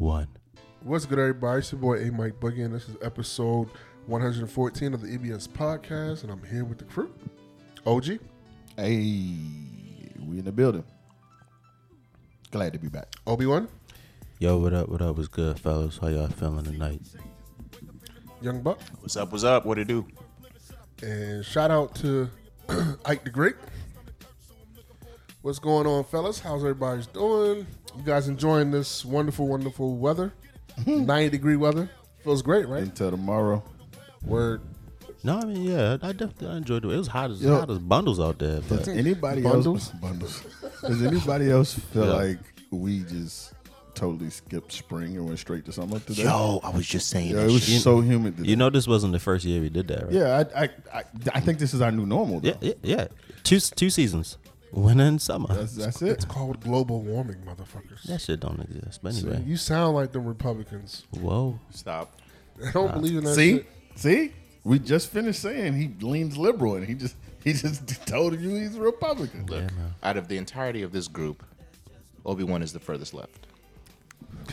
one. What's good, everybody? It's your boy A Mike Boogie, and this is episode 114 of the EBS podcast, and I'm here with the crew. OG, Hey, we in the building. Glad to be back. Obi Wan, Yo, what up? What up? What's good, fellas? How y'all feeling tonight? Young Buck, What's up? What's up? What it do? and shout out to Ike the Great. What's going on, fellas? How's everybody's doing? You guys enjoying this wonderful, wonderful weather? 90 degree weather. Feels great, right? Until tomorrow. Word. No, I mean, yeah, I definitely I enjoyed it. It was hot as Yo. hot as bundles out there. But Does anybody Bundles? else bundles? Does anybody else feel Yeah. like we just totally skipped spring and went straight to summer today? Yo, I was just saying Yeah, that it was shit. so humid today. you know, this wasn't the first year we did that, right? yeah, I, I, I, I think this is our new normal. Though. yeah, yeah. yeah. Two two seasons, winter and summer. That's, that's it. It's called global warming, motherfuckers. that shit don't exist. But See, anyway, you sound like the Republicans. whoa. Stop. I don't believe in that See, shit. see, we just finished saying he leans liberal, and he just he just told you he's a Republican. Yeah, man. Out of the entirety of this group, Obi Wan is the furthest left.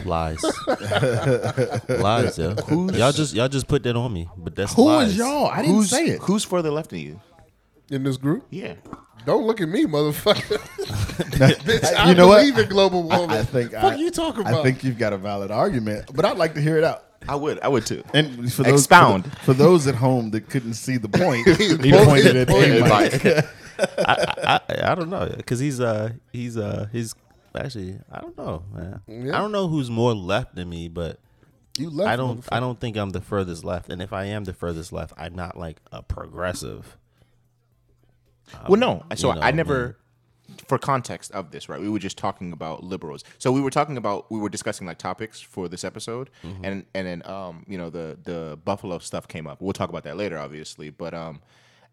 Lies, lies, yo. Y'all just y'all just put that on me, but that's Who lies. is y'all? I didn't Who's say it. Who's further left than you? In this group? Yeah. Don't look at me, motherfucker. Bitch, I you know what? believe in global warming. I think Fuck I, you talking about? I think you've got a valid argument, but I'd like to hear it out. I would. I would too. And for those, Expound. For, for those at home that couldn't see the point, he Point- pointed at point me. at Mike. I, I don't know because he's uh he's uh he's actually I don't know man. Yeah. I don't know who's more left than me, but you left. I don't. I don't think I'm the furthest left. And if I am the furthest left, I'm not like a progressive. Well, no. So you know, I never. For context of this, right? We were just talking about liberals. So we were talking about we were discussing like topics for this episode, and and then um you know the the Buffalo stuff came up. We'll talk about that later, obviously. But um,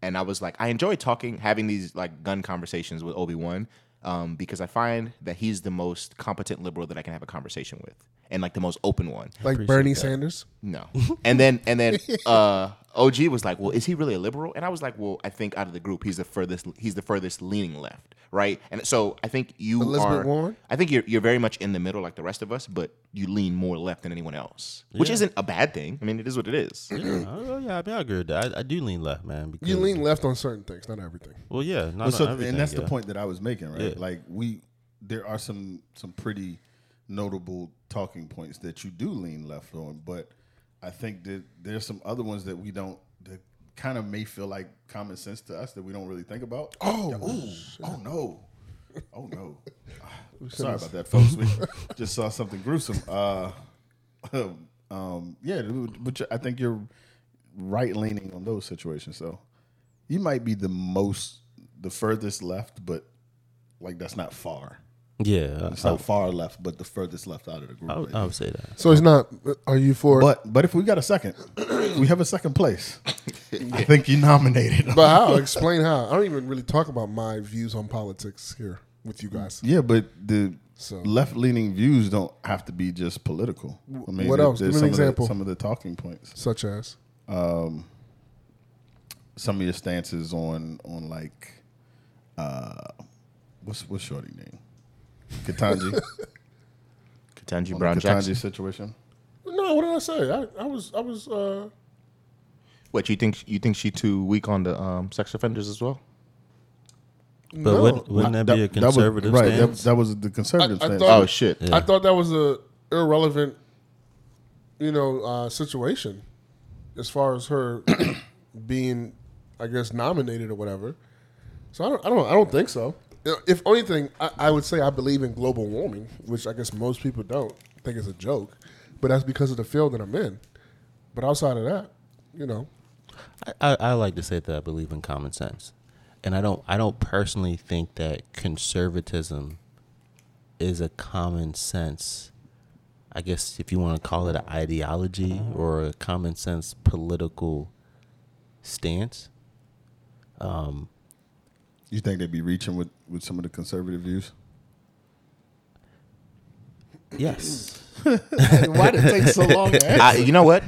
and I was like, I enjoy talking, having these like gun conversations with Obi Wan, um, because I find that he's the most competent liberal that I can have a conversation with, and like the most open one. like Bernie Sanders. No. and then and then uh OG was like, "Well, is he really a liberal?" And I was like, "Well, I think out of the group, he's the furthest he's the furthest leaning left, right?" And so I think you Elizabeth are Warren? I think you're you're very much in the middle like the rest of us, but you lean more left than anyone else, which isn't a bad thing. I mean, it is what it is. Oh yeah, I mean I agree with that. I, I do lean left, man. Because, You lean left on certain things, not everything. Well, yeah, not Well, on so, everything, and that's yeah. the point that I was making, right? Yeah. Like we, there are some some pretty notable talking points that you do lean left on, but I think that there's some other ones that we don't that kind of may feel like common sense to us that we don't really think about. Oh, Ooh, oh no, oh no. Sorry about that, folks. We just saw something gruesome. Uh, um, yeah, but I think you're right leaning on those situations. So you might be the most, the furthest left, but like that's not far. Yeah, It's I, not far left, but the furthest left out of the group. I, would, right? I would say that. So it's not. Are you for? But but if we got a second, we have a second place. I think you nominated. but how? Explain how. I don't even really talk about my views on politics here with you guys. Yeah, but the So- left leaning views don't have to be just political. I mean, what there- else? Give there's me an some of the- example. some of the talking points. Such as. some of your stances on on like uh what's what's shorty name Katanji Ketanji on Brown Katanji Jackson. situation No, what did I say? I, I was. I was. uh What you think? You think she too weak on the um, sex offenders as well? But no. wouldn't, wouldn't that, be a that was- right that, that was the conservative I- I stance thought- Oh shit! Yeah. I thought that was a irrelevant, you know, uh, situation, as far as her being, I guess, nominated or whatever. So I don't. I don't. I don't think so. If anything, I, I would say I believe in global warming, which I guess most people don't think is a joke, but that's because of the field that I'm in. But outside of that, you know, I, I, I like to say that I believe in common sense, and I don't. I don't personally think that conservatism is a common sense. I guess if you want to call it an ideology or a common sense political stance. Um, you think they'd be reaching with with some of the conservative views yes. why did it take so long? I, you know what?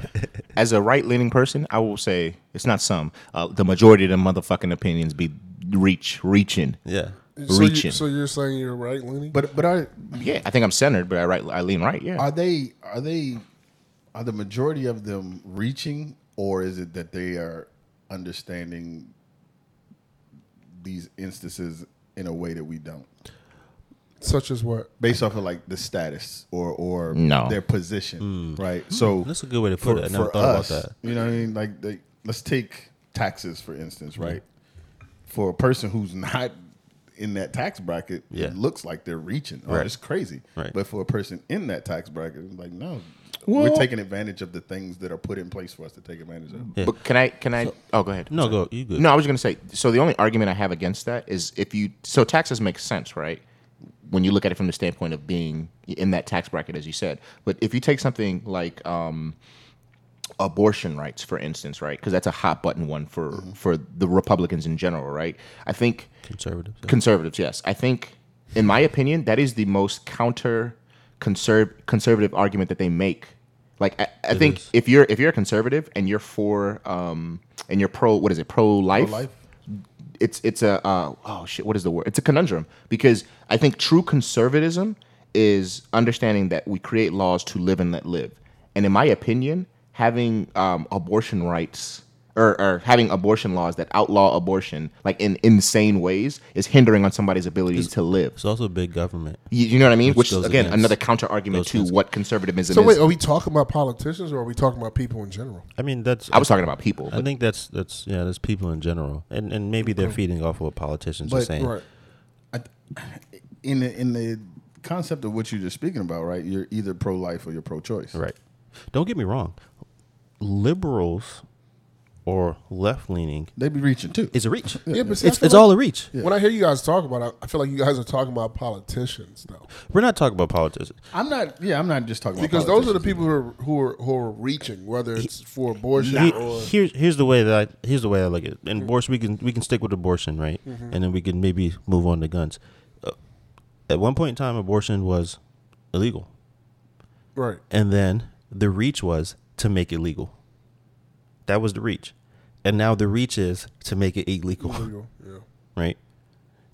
As a right leaning person, I will say it's not some. Uh, the majority of the motherfucking opinions be reach reaching Yeah. So, reaching. you, so you're saying you're right leaning? But but are yeah, I think I'm centered, but I right I lean right. Yeah. are they are they are the majority of them reaching, or is it that they are understanding these instances in a way that we don't, Such as what? based off of like the status or or No. their position, hmm. right? So hmm, That's a good way to put it. I never thought about that. You know what I mean? Like, they, let's take taxes for instance, right? For a person who's not in that tax bracket, Yeah. it looks like they're reaching. Oh, Right. it's crazy. Right. But for a person in that tax bracket, it's like, no, we're taking advantage of the things that are put in place for us to take advantage of. Yeah. But can I? Can I? oh, go ahead. No, Sorry. go. You good? No, I was going to say. So the only argument I have against that is if you. So taxes make sense, right? When you look at it from the standpoint of being in that tax bracket, as you said. But if you take something like um, abortion rights, for instance, right? Because that's a hot button one for Mm-hmm. for the Republicans in general, right? I think Conservative. yeah. conservatives, yes. I think, in my opinion, that is the most counter conserv- conservative argument that they make. Like, I, I think is. if you're if you're a conservative and you're for um and you're pro what is it pro life, Life. it's it's a uh, oh shit what is the word? It's a conundrum because I think true conservatism is understanding that we create laws to live and let live, and in my opinion, having um, abortion rights or, or having abortion laws that outlaw abortion like in insane ways is hindering on somebody's ability to live. It's also big government. You, you know what I mean? Which Which, goes again, against- another counter argument to against- what conservatism So is. So wait, are we talking about politicians or are we talking about people in general? I mean, that's. I was talking about people. I think that's that's yeah. That's people in general, and and maybe they're feeding off of what politicians are saying. Right. I, in the in the concept of what you're just speaking about, right? You're either pro life or you're pro choice. Right. Don't get me wrong. Liberals or left leaning They be reaching too. It's a reach. Yeah, but see, I it's feel it's like- all a reach. When I hear you guys talk about it, I feel like you guys are talking about politicians though, We're not talking about politicians. I'm not. Yeah, I'm not just talking because about those are the people who are who are who are reaching, whether it's for abortion He- or here's here's the way that I, here's the way I look at it. And abortion, we can we can stick with abortion, right? Mm-hmm. And then we can maybe move on to guns. Uh, at one point in time, abortion was illegal, right. and then the reach was to make it legal. That was the reach, and now the reach is to make it illegal. Illegal, yeah. right?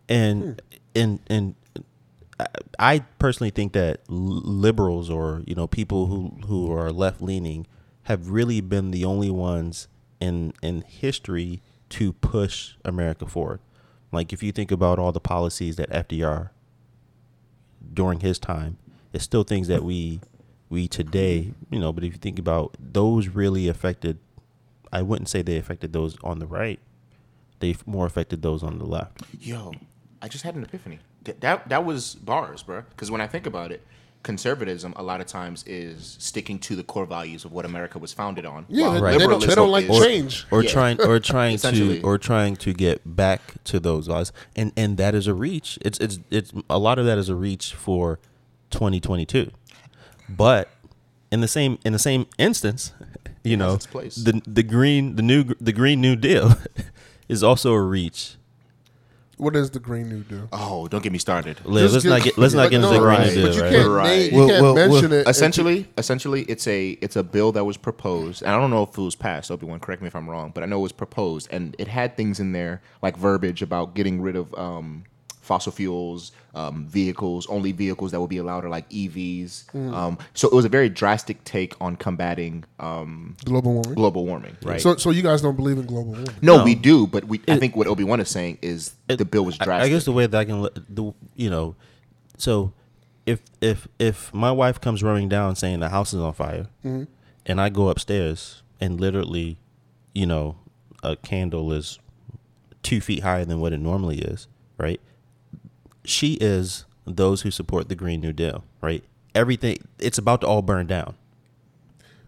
And hmm. and and I- I personally think that liberals or you know people who who are left leaning have really been the only ones in in history to push America forward. Like if you think about all the policies that FDR during his time, it's still things that we we today, you know, but if you think about those really affected I wouldn't say they affected those on the right. They more affected those on the left. Yo, I just had an epiphany. Th- That that was bars, bro. Because when I think about it, conservatism a lot of times is sticking to the core values of what America was founded on. Yeah, while Right. they don't, they don't like is- change. or Yeah. trying or trying to or trying to get back to those laws and and that is a reach it's it's it's a lot of that is a reach for 2022 but in the same in the same instance you know its place. the the green the new the green new deal is also a reach What does the Green New Deal? Oh, don't get me started. let's Just not get- get let's not get into no, the green right. new deal But you right can't, Right. name, you Well, can't well, well, mention it. essentially, essentially, it's a it's a bill that was proposed, and I don't know if it was passed. Obi Wan, correct me if I'm wrong, but I know it was proposed, and it had things in there like verbiage about getting rid of um, fossil fuels, um, vehicles. Only vehicles that would be allowed are like EVs. Mm. Um, so it was a very drastic take on combating um, global warming. global warming, right? So, so you guys don't believe in global warming? no, No. we do, but we. I think what Obi Wan is saying is the bill was I- drastic. I guess the way that I can, let- the you know, so if if if my wife comes running down saying the house is on fire, Mm-hmm. and I go upstairs and literally, you know, a candle is two feet higher than what it normally is, right? She is those who support the Green New Deal, right? Everything it's about to all burn down.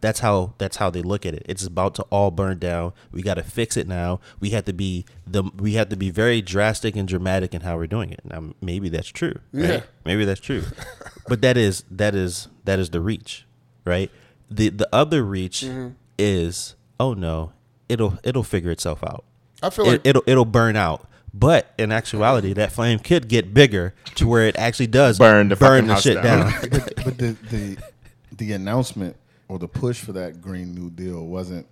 That's how that's how they look at it. It's about to all burn down. We got to fix it now. We have to be the we have to be very drastic and dramatic in how we're doing it. Now maybe that's true. Right? Yeah. Maybe that's true. but that is that is that is the reach, right? The the other reach mm-hmm. is oh no, it'll it'll figure itself out. I feel It, like it'll it'll burn out. But in actuality, that flame could get bigger to where it actually does Burn the fucking the house shit down. down. but, but the, the the announcement or the push for that Green New Deal wasn't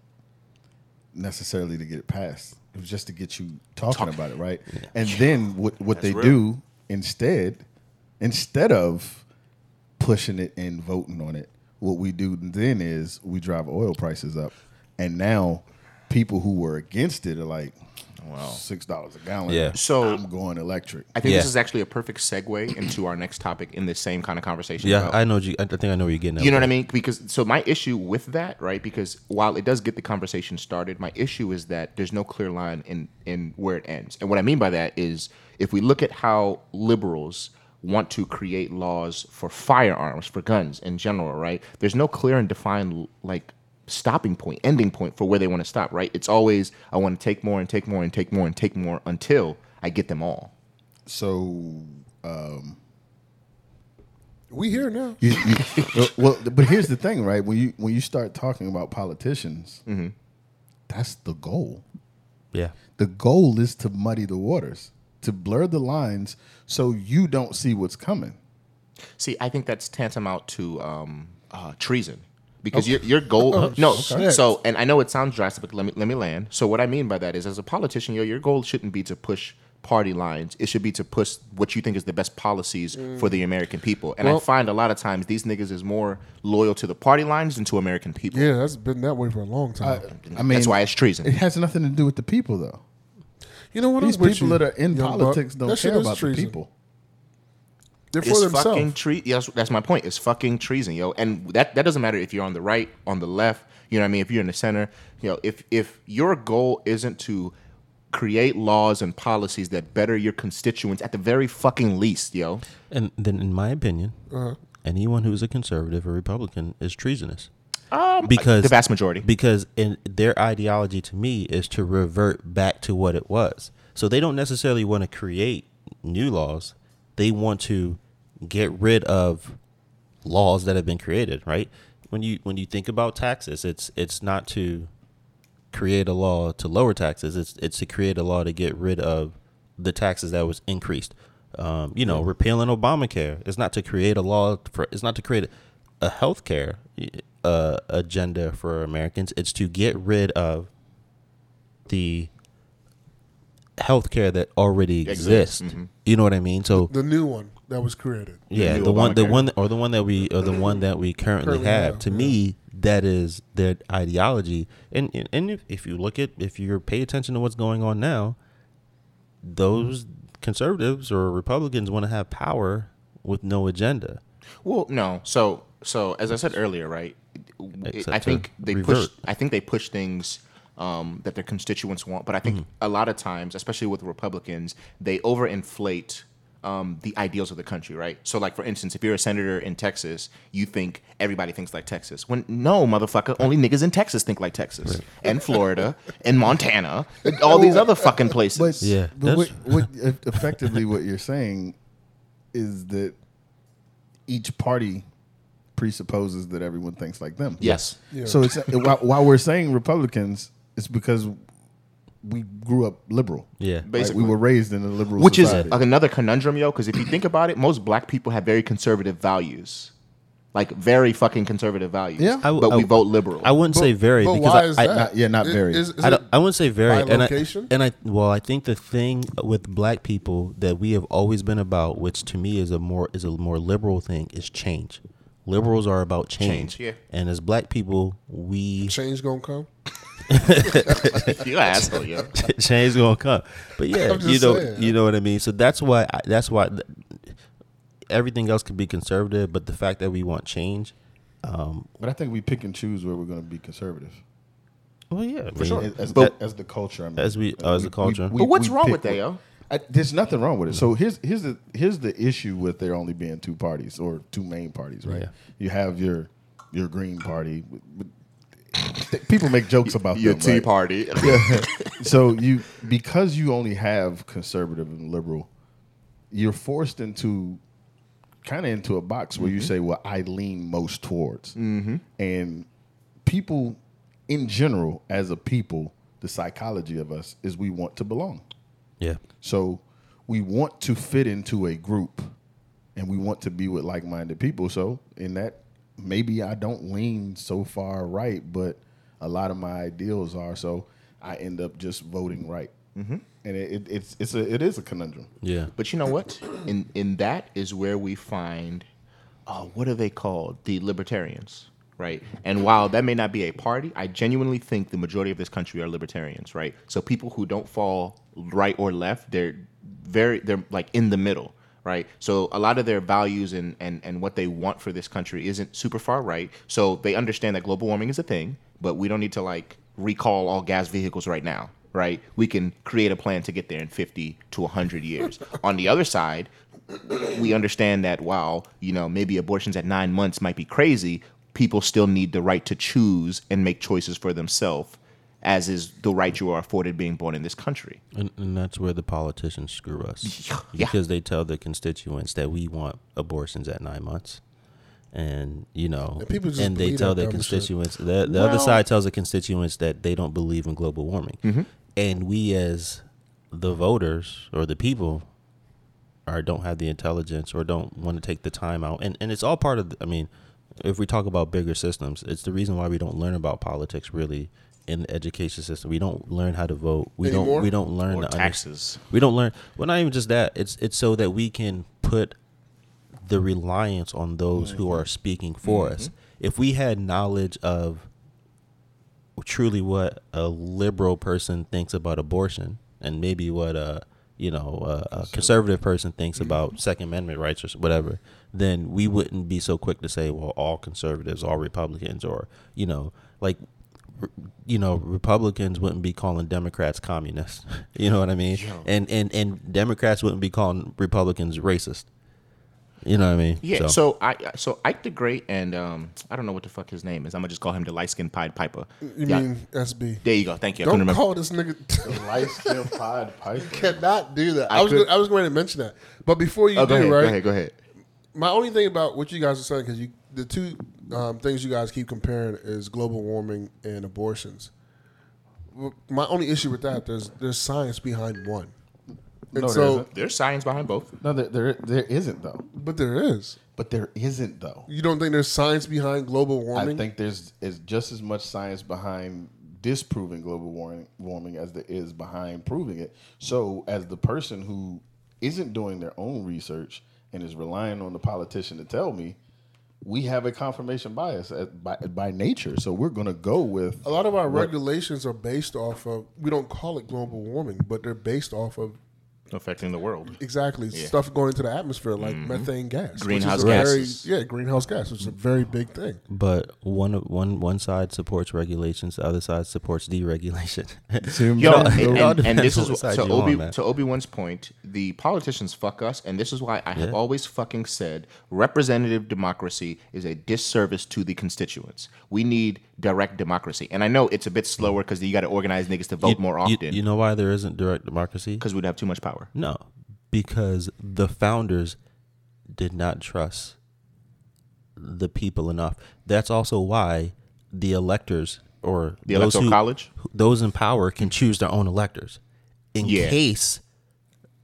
necessarily to get it passed. It was just to get you talking about it, right? And then what what they real. do instead, instead of pushing it and voting on it, what we do then is we drive oil prices up, and now people who were against it are like, "Wow, six dollars a gallon." Yeah. So- um, I'm going electric. I think Yeah. this is actually a perfect segue into our next topic in this same kind of conversation. Yeah, about- I know. You, I think I know where you're getting. at You know with what I mean? Because so my issue with that, right? Because while it does get the conversation started, my issue is that there's no clear line in in where it ends. And what I mean by that is if we look at how liberals want to create laws for firearms, for guns in general, right? There's no clear and defined like stopping point, ending point for where they want to stop, right? It's always I want to take more and take more and take more and take more until I get them all. So um, We here now. You, you, well, but here's the thing, right? When you when you start talking about politicians, Mm-hmm. that's the goal. Yeah. The goal is to muddy the waters, to blur the lines, so you don't see what's coming. See, I think that's tantamount to um, uh, treason because your your goal. Oh, no, so and I know it sounds drastic, but let me let me land. So what I mean by that is, as a politician, yo, your goal shouldn't be to push party lines. It should be to push what you think is the best policies mm. for the American people. And I find a lot of times these niggas is more loyal to the party lines than to American people. Yeah, that's been that way for a long time. I mean, that's why it's treason. it has nothing to do with the people, though. you know what? These I'm people you, that are in young buck. politics don't care about treason. the people. They're for it's themselves. fucking treason. Yes, that's my point. It's fucking treason, yo. And that that doesn't matter if you're on the right, on the left. You know what I mean? If you're in the center, you know, if if your goal isn't to create laws and policies that better your constituents at the very fucking least, yo. And then, in my opinion, Uh-huh. anyone who's a conservative or Republican is treasonous. Um, because the vast majority. because in their ideology to me is to revert back to what it was so they don't necessarily want to create new laws they want to get rid of laws that have been created right? When you when you think about taxes it's it's not to create a law to lower taxes. It's it's to create a law to get rid of the taxes that was increased. Um, you know repealing obamacare. It's not to create a law for it's not to create a health care uh, agenda for americans. It's to get rid of the health care that already Exists, exists. You know what i mean? So the new one that was created. yeah, new the one, the one, or the one that we, or the one that we currently, Currently have. have, To yeah. me, that is their ideology. And and- and if, if you look at, if you pay attention to what's going on now, those conservatives or Republicans want to have power with no agenda. Well, no. So, so as I said earlier, right? Except I think they push. I think they push things um, that their constituents want, but I think a lot of times, especially with Republicans, they overinflate. Um, the ideals of the country, right? So, like for instance, if you're a senator in Texas, you think everybody thinks like Texas. When no, motherfucker, only niggas in Texas think like Texas, and Florida, and Montana, and all these other fucking places. But Yeah, but what, what effectively what you're saying is that each party presupposes that everyone thinks like them. yes, Yeah. So it's while, while we're saying Republicans, it's because we grew up liberal. Yeah, Right? Basically. we were raised in a liberal which society. is like another conundrum, yo. Because if you think about it, most black people have very conservative values, like very fucking conservative values. Yeah. I w- but I we vote liberal. I wouldn't say very But because why I, is I, that? not- yeah, not Is- very. Is, is I, I wouldn't say very, by and I, location? and I well, I think the thing with black people that we have always been about, which to me is a more is a more liberal thing, is change. Liberals are about change, Change, yeah. and as black people, we change gonna come. you asshole, yo. change gonna come. But yeah, you know, saying. you know what I mean. So that's why I, that's why th- everything else can be conservative, but the fact that we want change, um, but I think we pick and choose where we're going to be conservative. well, yeah, for As, as, But- as the culture, I mean. As we- oh, as the culture. But what's wrong with that, what- yo? I, there's nothing wrong with it. So here's here's the here's the issue with there only being two parties or two main parties, right? Yeah. You have your your Green Party. With- with- People make jokes about Your them, Tea right? Party. so you because you only have conservative and liberal, you're forced into kind of into a box where you say, "Well, I lean most towards," mm-hmm. and people in general, as a people, the psychology of us is we want to belong. yeah, So we want to fit into a group, and we want to be with like-minded people. So in that, maybe I don't lean so far right, but a lot of my ideals are. So I end up just voting right. Mm-hmm. And it, it, it's it's a it is a conundrum. Yeah. But you know what? In in that is where we find, uh, what are they called? The libertarians, right? And while that may not be a party, I genuinely think the majority of this country are libertarians, right? So people who don't fall right or left, they're very they're like in the middle. Right, so a lot of their values and, and, and what they want for this country isn't super far right. So they understand that global warming is a thing, but we don't need to like recall all gas vehicles right now, right? We can create a plan to get there in 50 to 100 years. On the other side, we understand that while, you know, maybe abortions at 9 months might be crazy, people still need the right to choose and make choices for themselves as is the right you are afforded being born in this country. And, and that's where the politicians screw us. Yeah. Because they tell the constituents that we want abortions at nine months. And, you know, And people just and they tell their the shit. constituents, the, the other side tells the constituents that they don't believe in global warming. Mm-hmm. And we, as the voters or the people, or don't have the intelligence or don't want to take the time out. And, and it's all part of, the, I mean, if we talk about bigger systems, it's the reason why we don't learn about politics really in the education system. We don't learn how to vote. We Anymore? don't. We don't learn Or to under- taxes. we don't learn. Well, not even just that. It's it's so that we can put the reliance on those who mm-hmm. are speaking for mm-hmm. us. If we had knowledge of truly what a liberal person thinks about abortion, and maybe what a you know a, a conservative person thinks mm-hmm. about Second Amendment rights or whatever, then we wouldn't be so quick to say, well, all conservatives, all Republicans, or you know, like r- you know, Republicans wouldn't be calling Democrats communists. You know what I mean? And and and Democrats wouldn't be calling Republicans racist. You know what I mean? Yeah. So, I so Ike the Great and um I don't know what the fuck his name is. I'm gonna just call him the light skinned Pied Piper. You Yeah. mean SB? There you go. Thank you. I couldn't Don't remember. call this nigga. Light skin pied piper. cannot do that. I I, was could- gonna, I was going to mention that, but before you Oh, do, go ahead. right? Go ahead. Go ahead. My only thing about what you guys are saying because you the two um, things you guys keep comparing is global warming and abortions. My only issue with that there's there's science behind one, and No, so isn't. There's science behind both. No, there, there there isn't though. but there is. But there isn't though. You don't think there's science behind global warming? I think there's is just as much science behind disproving global warming, warming as there is behind proving it. So, as the person who isn't doing their own research and is relying on the politician to tell me, we have a confirmation bias at, by, by nature. So we're going to go with a lot of our regulations are based off of we don't call it global warming, but they're based off of Affecting the world. exactly stuff going into the atmosphere like mm-hmm. methane gas, Greenhouse a very- gases. yeah, greenhouse gas, which is a very big thing. But one one one side supports regulations, the other side supports deregulation. Yo, all- and, it and- and this is what to you're on, Obi man. to Obi Wan's point. The politicians fuck us, and this is why I have Yeah. always fucking said representative democracy is a disservice to the constituents. We need direct democracy, and I know it's a bit slower because you got to organize niggas to vote more You- often You, know why there isn't direct democracy? because we'd have too much power. No, because the founders did not trust the people enough. That's also why the electors or The those electoral who- college? those in power can choose their own electors in Yeah. case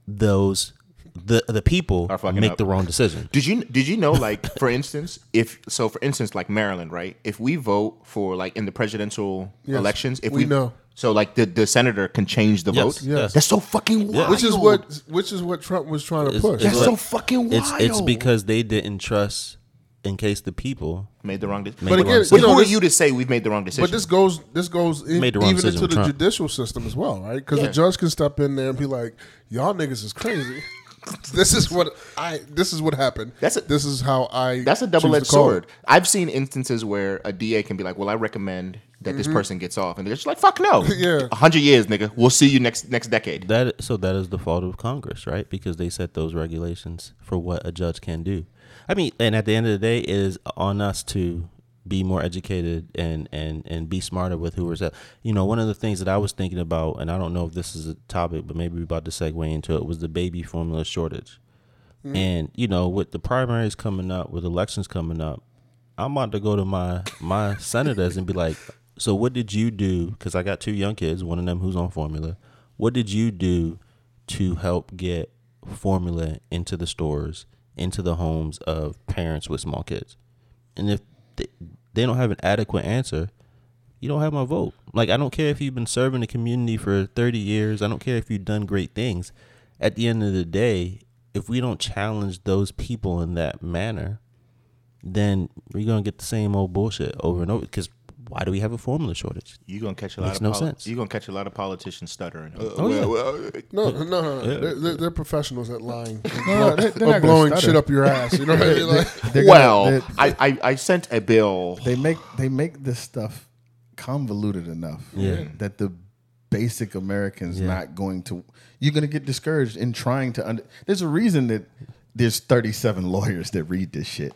those the the people Are fucking make up. the wrong decision. Did you did you know like for instance if so for instance like Maryland right if we vote for like in the presidential Yes, elections if we we, know. so like the, the senator can change the Yes, vote yes. that's so fucking wild Which is what which is what Trump was trying to It's- push. it's that's what- so fucking wild It's it's because they didn't trust in case the people made the wrong decision But the again, wrong you but know, who are you to say we've made the wrong decision But this goes this goes in, Made the wrong even decision into the Trump. judicial system as well, right? Because Yeah. the judge can step in there and be like, "Y'all niggas is crazy. this is what I. This is what happened. That's a- this is how I. That's a double edged sword. I've seen instances where a DA can be like, "Well, I recommend that this person gets off," and they're just like, "Fuck no, Mm-hmm. Yeah. a hundred years, nigga. We'll see you next next decade." That so that is the fault of Congress, right? Because they set those regulations for what a judge can do. I mean, and at the end of the day, it is on us to be more educated and and and be smarter with who we're. set. You know, one of the things that I was thinking about, and I don't know if this is a topic, but maybe we're about to segue into it, was the baby formula shortage. Mm-hmm. And you know, with the primaries coming up, with elections coming up, I'm about to go to my my senators and be like, so what did you do? Because I got two young kids, one of them who's on formula. What did you do to help get formula into the stores, into the homes of parents with small kids? And if they, they don't have an adequate answer, you don't have my vote. Like I don't care if you've been serving the community for 30 years. I don't care if you've done great things. At the end of the day, if we don't challenge those people in that manner, then we're gonna get the same old bullshit over and over. Because why do we have a formula shortage? You're gonna catch a Makes lot of no poli- sense. You're gonna catch a lot of politicians stuttering. Uh, Oh, yeah. well, No, no, no, no. They're, they're, they're professionals at lying. No, they- they're of not blowing stutter. shit up your ass. You know what I mean? Like, They're gonna- well, I, I I sent a bill. they make they make this stuff convoluted enough Yeah. that the basic American's Yeah. not going to. You're going to get discouraged in trying to. Under, there's a reason that there's 37 lawyers that read this shit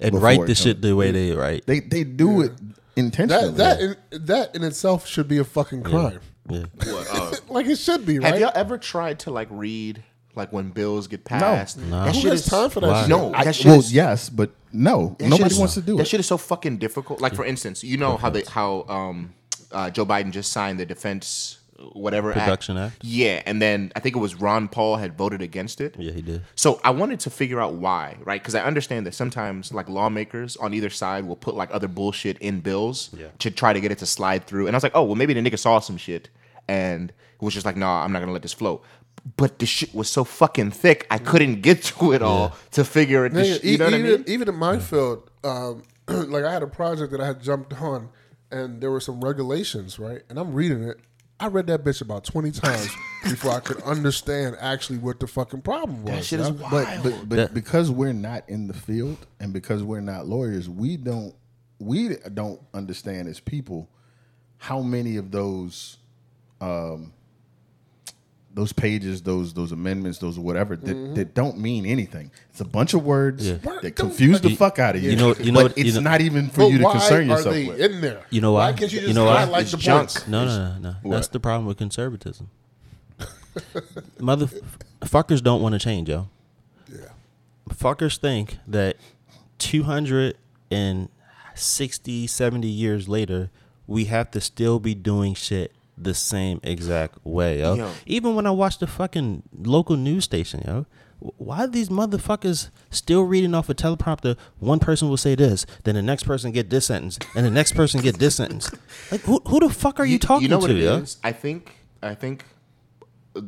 And write it the shit the way they write. They they do it intentionally. that that in, that in itself should be a fucking crime. Yeah. Like it should be, right? Have y'all ever tried to like read like when bills get passed? No. That Who shit has is time for that Why? shit? no. I- that shit well, is, yes, but no, nobody shit is- wants to do That it. That shit is so fucking difficult. Like for instance, you know how they how um uh, Joe Biden just signed the defense whatever Production act. Act? Yeah, and then I think it was Ron Paul had voted against it. Yeah, he did. So I wanted to figure out why, right? Because I understand that sometimes like lawmakers on either side will put like other bullshit in bills Yeah. to try to get it to slide through. And I was like, oh well, maybe the nigga saw some shit and was just like, nah, I'm not gonna let this flow. But the shit was so fucking thick, I couldn't get to it all to figure it. Nigga, sh- you know what I even, mean? even in my field, um, like I had a project that I had jumped on, and there were some regulations, right? And I'm reading it. I read that bitch about 20 times before I could understand actually what the fucking problem was. That shit is yeah? wild. but but, but That- because we're not in the field and because we're not lawyers, we don't we don't understand as people how many of those um, those pages, those those amendments, those whatever that, mm-hmm. that don't mean anything. It's a bunch of words Yeah. that confuse the fuck out of you. You know- you know but what- you it's know- not even for you to why concern are yourself they with. in there? You know why? Why can't you just You know why? highlight It's the junk. points? No, no, no, no. That's the problem with conservatism. Motherfuckers don't want to change, yo. Yeah. Fuckers think that 260, 70 years later, we have to still be doing shit the same exact way, yo. Yo. Even when I watch the fucking local news station, yo. Why are these motherfuckers still reading off a teleprompter? One person will say this, then the next person get this sentence, and the next person get this sentence. Like, who, who the fuck are you, talking you know what to, it yo? is? I think I think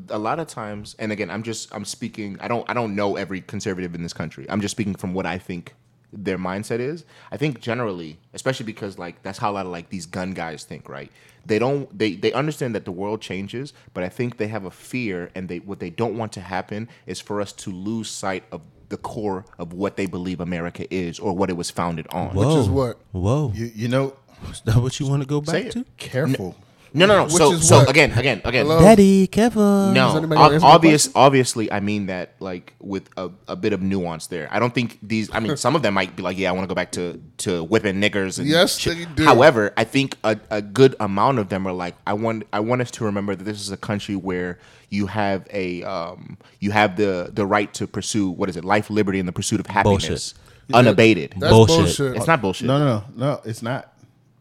a lot of times, and again, I'm just I'm speaking. I don't I don't know every conservative in this country. I'm just speaking from what I think their mindset is. I think generally, especially because like that's how a lot of like these gun guys think, right? They don't they they understand that the world changes, but I think they have a fear, and they what they don't want to happen is for us to lose sight of the core of what they believe America is or what it was founded on. Whoa. is what? Whoa. You, you know, Is that what you want to go back to? careful. No, no, no. So is so what? again, again, again. Hello? Daddy, Kevin. No, anybody ob- obvious. Obviously, I mean that like with a, a bit of nuance there. I don't think these. I mean, some of them might be like, yeah, I want to go back to to whipping niggers. And Yes, shit. they do. However, I think a, a good amount of them are like, I want I want us to remember that this is a country where you have a um you have the the right to pursue what is it, life, liberty, and the pursuit of happiness, unabated. That's Bullshit. bullshit. it's not bullshit. No, no, no, no. It's not.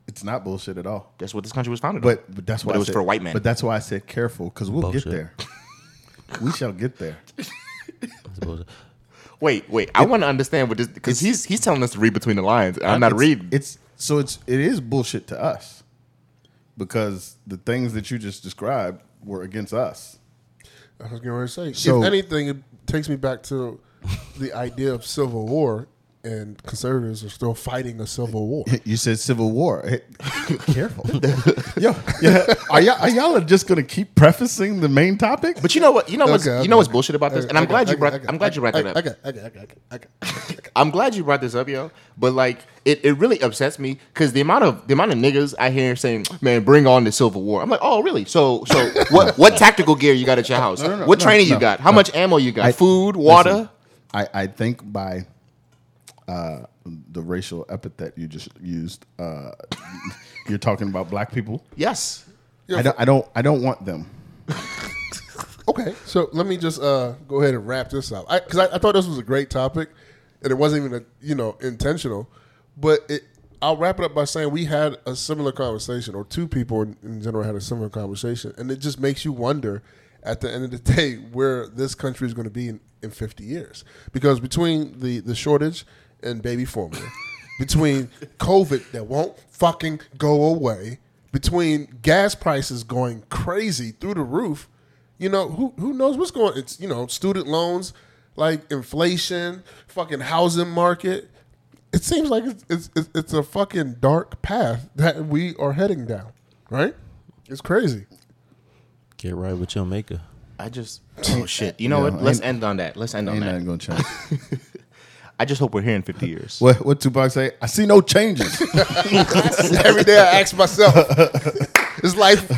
It's not bullshit at all. That's what this country was founded on. But, but that's why But I it was said- for white men. But that's why I said careful because we'll Bullshit. get there. we shall get there. Wait, wait. I want to understand what this because he's he's telling us to read between the lines. I'm not It's- reading. It's so it's it is bullshit to us because the things that you just described were against us. I was going to say. So- if anything, it takes me back to the idea of civil war, and conservatives are still fighting a civil war. You said civil war. Hey, Careful, yo. Yeah, are y'all are y'all just gonna keep prefacing the main topic? But you know what? You know what's Okay, you okay, know what's bullshit about this, Okay, and I'm glad you brought. I'm glad you brought that up. Okay, okay, okay, okay, okay, okay. I'm glad you brought this up, yo. But like, it, it really upsets me because the amount of the amount of niggas I hear saying, "Man, bring on the Civil War." I'm like, oh, really? So, so what? What tactical gear you got at your house? no, no, what no, training you got? How no. much ammo you got? I- Food, water. Listen, I I think by uh, the racial epithet you just used, uh, you're talking about black people. Yes. I don't I don't I don't want them. Okay, so let me just uh, go ahead and wrap this up because I, I, thought this was a great topic, and it wasn't even a, you know intentional, but it. I'll wrap it up by saying we had a similar conversation, or two people in, in general had a similar conversation, and it just makes you wonder at the end of the day where this country is going to be in, in 50 years, because between the the shortage and baby formula, between COVID that won't fucking go away, between gas prices going crazy through the roof, you know, who who knows what's going? It's you know, student loans, like inflation, fucking housing market. It seems like it's it's, it's, it's a fucking dark path that we are heading down. Right? It's crazy. Get right with your maker. I just oh shit. You know Yeah, what? Let's end on that. Let's end on Ain't that. nothing gonna change. I just hope we're here in 50 years. what what Tupac say? I see no changes. Every day I ask myself, is life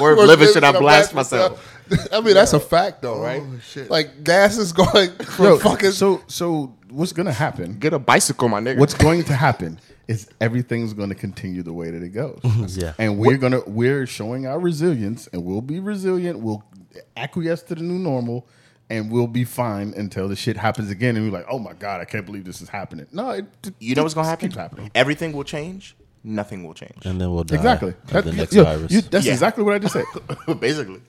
Or worth living should? I Should blast myself? I mean, that's a fact, though, oh, right? Like gas is going from Yo, fucking. so so what's gonna happen? Get a bicycle, my nigga. What's going to happen is everything's going to continue the way that it goes. Mm-hmm. Yeah. And we're gonna we're showing our resilience, and we'll be resilient. We'll acquiesce to the new normal, and we'll be fine until the shit happens again. And we're like, oh my god, I can't believe this is happening. No, it, you know what's gonna happen? keeps happening. Everything will change. Nothing will change. And then we'll die Exactly. That- the next yo, virus. you- that's Yeah. exactly what I just said. Basically.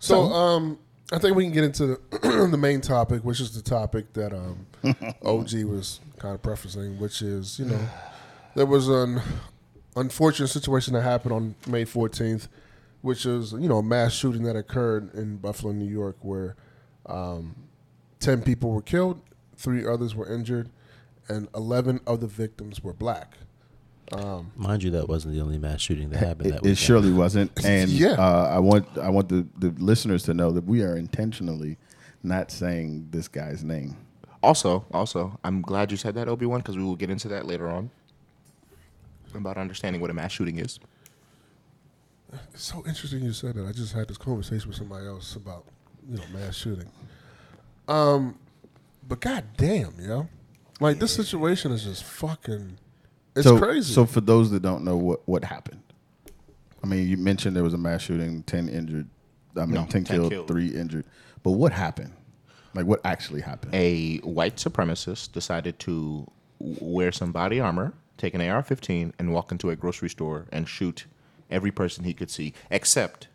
So, um, I think we can get into the, the main topic, which is the topic that um, OG was kind of prefacing, which is you know there was an unfortunate situation that happened on May 14th, which is you know a mass shooting that occurred in Buffalo, New York, where um, ten people were killed, three others were injured, and eleven of the victims were black. Um, Mind you, that wasn't the only mass shooting that happened It, that it surely wasn't, and Yeah. uh, I want I want the, the listeners to know that we are intentionally not saying this guy's name. Also, also, I'm glad you said that, Obi Wan, because we will get into that later on about understanding what a mass shooting is. It's so interesting you said that. I just had this conversation with somebody else about you know mass shooting. Um, but god goddamn, yo, like this situation is just fucking. It's so, crazy. So for those that don't know what what happened, I mean, you mentioned there was a mass shooting, ten injured. I mean, No, 10, 10 killed, killed. three injured. But what happened? Like, what actually happened? A white supremacist decided to wear some body armor, take an AR 15, and walk into a grocery store and shoot every person he could see, except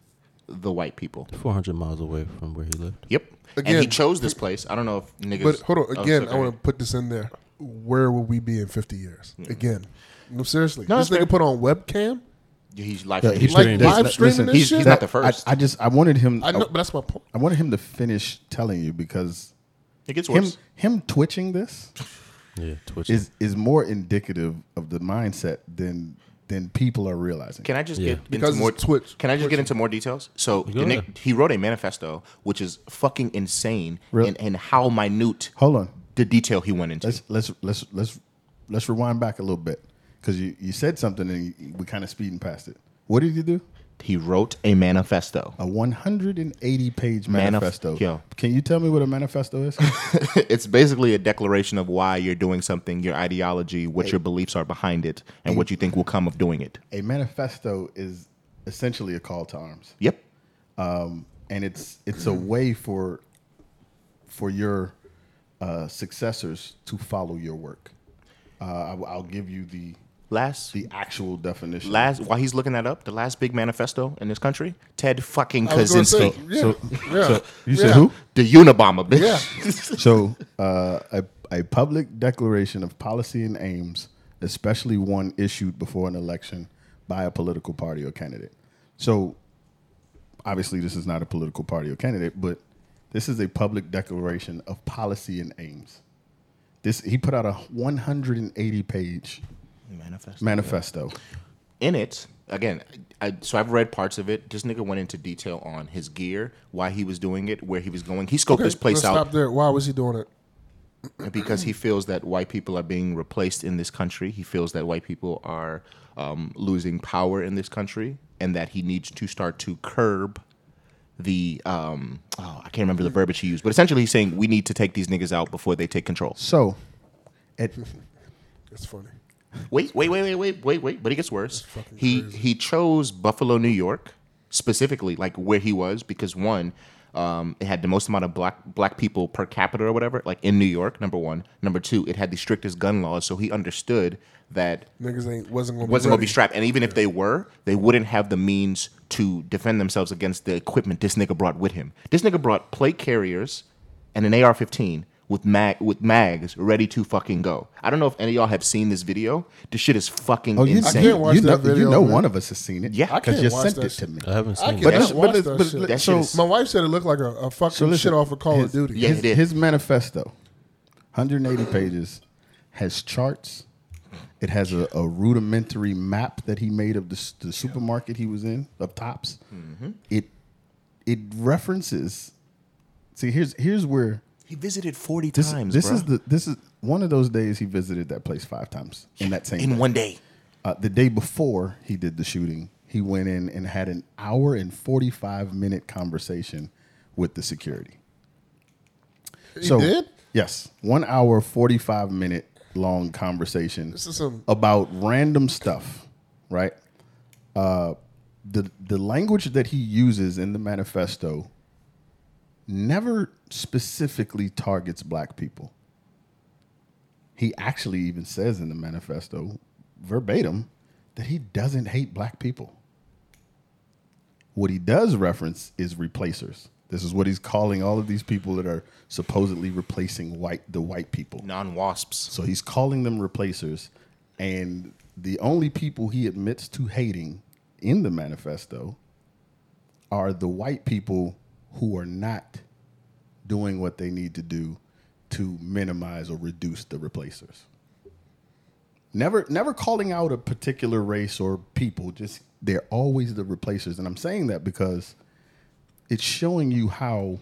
the white people. 400 miles away from where he lived. Yep. and Again- he chose this place. I don't know if niggas. but hold on, Oh, again, I want to put this in there. Where will we be in fifty years? Again, no seriously. No, this nigga fair. put on webcam. He's live. Yeah, he's like streamed live Listen, streaming this he's- shit. he's not the I, first. I just I wanted him. I know, oh, but that's my point. I wanted him to finish telling you because it gets him worse. him twitching this Yeah, Twitch. is is more indicative of the mindset than than people are realizing. Can I just Yeah. get Because into more Twitch. Can I just get into more details? So Nick, he wrote a manifesto, which is fucking insane, Really? and, and how minute Hold on. the detail he went into. Let's let's let's let's let's rewind back a little bit because you, you said something and you, we kind of speeding past it. What did you do? He wrote a manifesto. A 180 page Manif- manifesto. yo. Can you tell me what a manifesto is? it's basically a declaration of why you're doing something, your ideology, what your beliefs are behind it, and what you think will come of doing it. a manifesto is essentially a call to arms. Yep. and it's it's a way for for your uh, successors to follow your work. Uh, I, will give you the Last the actual definition. last while he's looking that up, the last big manifesto in this country, Ted fucking I say, yeah, So- yeah. so you yeah. said who? the Unabomber, bitch. Yeah. So uh, a a public declaration of policy and aims, especially one issued before an election by a political party or candidate. So obviously, this is not a political party or candidate, but this is a public declaration of policy and aims. This he put out a 180 page Manifesto. manifesto. in it again I, so i've read parts of it this nigga went into detail on his gear why he was doing it where he was going he scoped Okay, this place out Stop there. Why was he doing it? because he feels that white people are being replaced in this country he feels that white people are um, losing power in this country and that he needs to start to curb the um, oh i can't remember the verbiage he used but essentially he's saying we need to take these niggas out before they take control So, at, It's funny. Wait, wait, wait, wait, wait, wait, wait. But it gets worse. He crazy. he chose Buffalo, New York, specifically, like where he was, because one, um, it had the most amount of black black people per capita or whatever, like in New York. Number one. Number two, it had the strictest gun laws, so he understood that Niggas ain't wasn't gonna wasn't be gonna be strapped. And even if they were, they wouldn't have the means to defend themselves against the equipment this nigga brought with him. This nigga brought plate carriers and an AR-15 with mag with mags ready to fucking go. I don't know if any of y'all have seen this video. This shit is fucking Oh, you, insane. can't watch you know, that video, you know man. one of us has seen it. Yeah. I because can't you watch sent that it to shit. me. I haven't I seen can't it. it's- watch but it's- that but shit. it's- That so- shit is- My wife said it looked like a, a fucking So listen, shit off of Call his, of Duty. Yeah, his, his manifesto, 180 pages, has charts. It has a, a rudimentary map that he made of the, the supermarket he was in of tops. Mm-hmm. It it references. See, here's here's where he visited forty this, times. this bruh. is the this is one of those days he visited that place five times in that same in day. one day. Uh, the day before he did the shooting, he went in and had an hour and 45 minute conversation with the security. He did? Yes. One hour, 45 minute long conversation This is some- about random stuff, right? Uh, the, the language that he uses in the manifesto never specifically targets black people. He actually even says in the manifesto, verbatim, that he doesn't hate black people. What he does reference is replacers. This is what he's calling all of these people that are supposedly replacing white the white people. Non wasps. So he's calling them replacers, and the only people he admits to hating in the manifesto are the white people who are not doing what they need to do to minimize or reduce the replacers. Never, never calling out a particular race or people. Just they're always the replacers, and I'm saying that because it's showing you how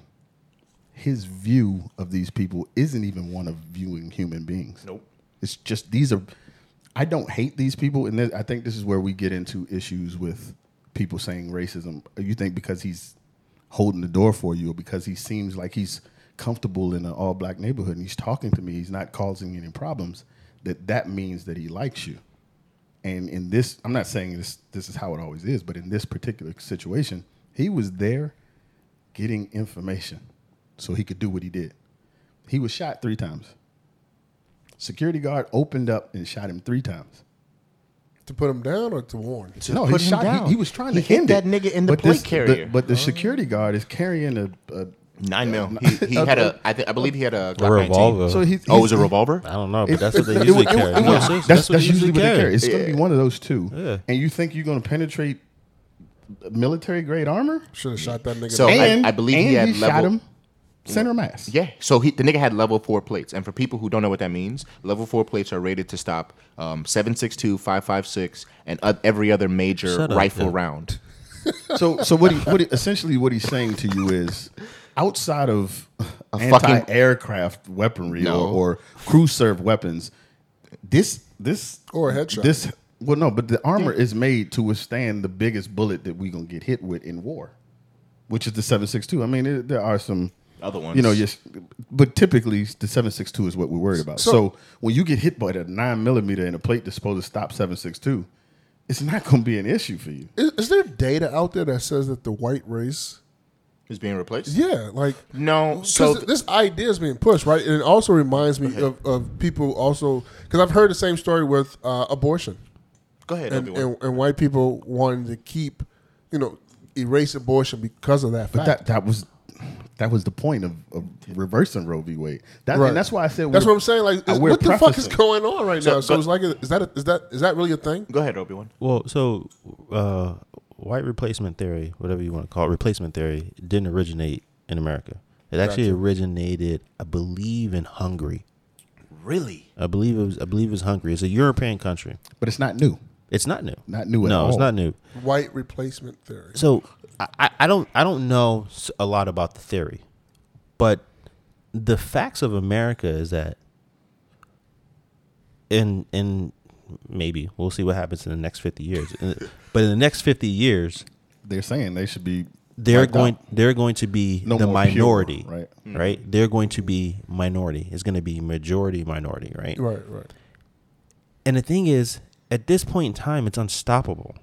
his view of these people isn't even one of viewing human beings. Nope. It's just these are. I don't hate these people, and I think this is where we get into issues with people saying racism. You think because he's holding the door for you, because he seems like he's comfortable in an all-black neighborhood and he's talking to me, he's not causing any problems. That that means that he likes you. And in this, I'm not saying this this is how it always is, but in this particular situation, he was there getting information so he could do what he did. He was shot three times. Security guard opened up and shot him three times. To put him down or to warn? To no, he shot. down. He, he was trying He to hit end that it. nigga in the But plate this- carrier. the- but the security guard is carrying a. a Nine mil. He, he had a. I, th- I believe he had a, Glock 19. revolver. so he, Oh, it was a revolver. I don't know, but that's what they usually it- it- carry. it- No, yeah, seriously, that's, that's usually what they carry. It's going to be one of those two. Yeah. And you think you're going to penetrate military grade armor? Should have shot that nigga. So- down. I- I believe and he had shot level- him center mass. Yeah. So he, the nigga had level four plates, and for people who don't know what that means, level four plates are rated to stop um, 7.62, 5.56, and uh, every other major Shut up, rifle yeah. round. So so what he, what he, essentially what he's saying to you is outside of fucking- anti-aircraft weaponry No. or, or crew serve weapons, this this Or a headshot. This well no, but the armor is made to withstand the biggest bullet that we're gonna get hit with in war, which is the seven six two. I mean, it, there are some Other ones. you know, yes, but typically the seven six two is what we're worried about. So, So- when you get hit by a nine millimeter in a plate that's supposed to stop seven six two, it's not going to be an issue for you. is, is there data out there that says that the white race? Is being replaced? Yeah, like No. so So this idea is being pushed, right? And it also reminds me of, of people also because I've heard the same story with uh, abortion, go ahead. and, Obi-Wan. and and white people wanting to keep, you know, erase abortion because of that But fact. that that was that was the point of, of reversing Roe v. Wade. That, Right. And that's why I said That's what I'm saying. Like, is- we're what the fuck is going on right now? So it's like, is that a, is that is that really a thing? go ahead, Obi Wan. Well, so uh, white replacement theory, whatever you want to call it, replacement theory, didn't originate in America. It actually Gotcha. originated, I believe, in Hungary. Really? I believe it was. I believe it was Hungary. It's a European country. But it's not new. It's not new. Not new at no, it's not new. White replacement theory. So I- I, I don't I don't know a lot about the theory, but the facts of America is that in in maybe we'll see what happens in the next fifty years, Uh, but in the next fifty years, They're saying they should be. they're going out. they're going to be No the more pure, minority, right? Right? They're going to be minority. It's going to be majority minority, right? Right, right. And the thing is, at this point in time, it's unstoppable.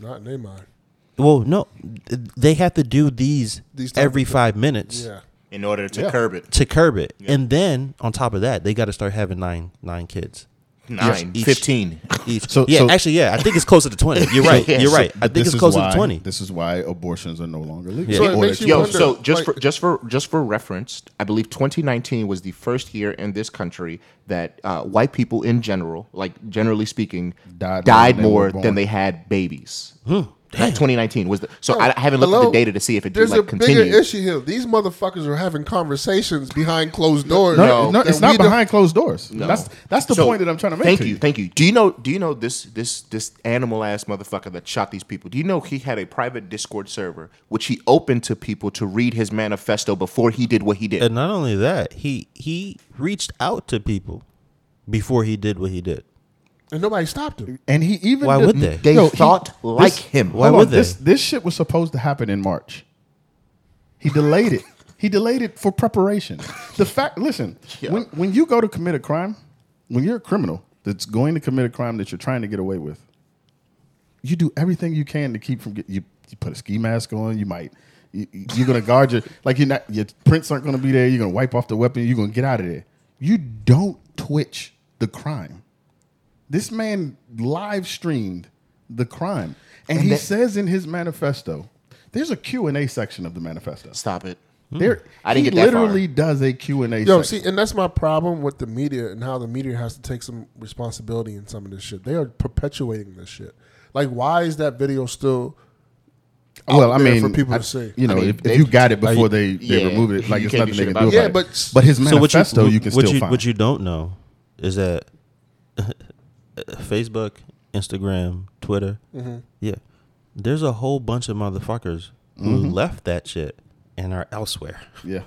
Not in their mind. Well, no, they have to do these, These every five minutes Yeah. In order to Yeah. curb it. to curb it, and then on top of that, they got to start having nine nine kids. Nine, Each. 15. Each. So- yeah, so- actually, yeah, I think it's closer to twenty. You're right. Yeah, You're right. I think this it's closer why- to twenty. This is why abortions are no longer legal. Yeah. So it makes that you Yo, wonder, so just like- for just for just for reference, I believe 2019 was the first year in this country that uh, white people in general, like generally speaking, Died died, more than they more than they had babies. That 2019 was the, so I, I haven't Hello? looked at the data to see if it There's like a continued. bigger issue here. These motherfuckers are having conversations behind closed doors. No, no, that it's not behind closed doors. No. That's that's the So, point that I'm trying to make. Thank to you, thank you. Do you know? Do you know this this this animal ass motherfucker that shot these people? Do you know he had a private Discord server which he opened to people to read his manifesto before he did what he did? And not only that, he he reached out to people before he did what he did. And nobody stopped him. And he even Why did- would they? They Yo, he- thought like this- him. Why would on, This they? this shit was supposed to happen in March. He delayed it. He delayed it for preparation. The fact, listen, when when you go to commit a crime, when you're a criminal that's going to commit a crime that you're trying to get away with, you do everything you can to keep from getting. you. You put a ski mask on. You might. You, you're gonna guard your like you're not your prints aren't gonna be there. You're gonna wipe off the weapon. You're gonna get out of there. You don't twitch the crime. This man live streamed the crime, and, he that- says in his manifesto, "There's a Q and A section of the manifesto. Stop it. Hmm. There, I didn't he get that far. literally does a Q and A. Yo, section. see, and that's my problem with the media and how the media has to take some responsibility in some of this shit. They are perpetuating this shit. Like, why is that video still? out well, I there mean, for people I- to see? You know, I mean, if, if you got it before you- they, they yeah, remove it, like it's can't do nothing they shit can about it. Yeah, but- but his So what you manifesto, you, can what still you find. what you don't know is that Facebook, Instagram, Twitter, Mm-hmm. yeah, there's a whole bunch of motherfuckers who Mm-hmm. left that shit and are elsewhere. yeah,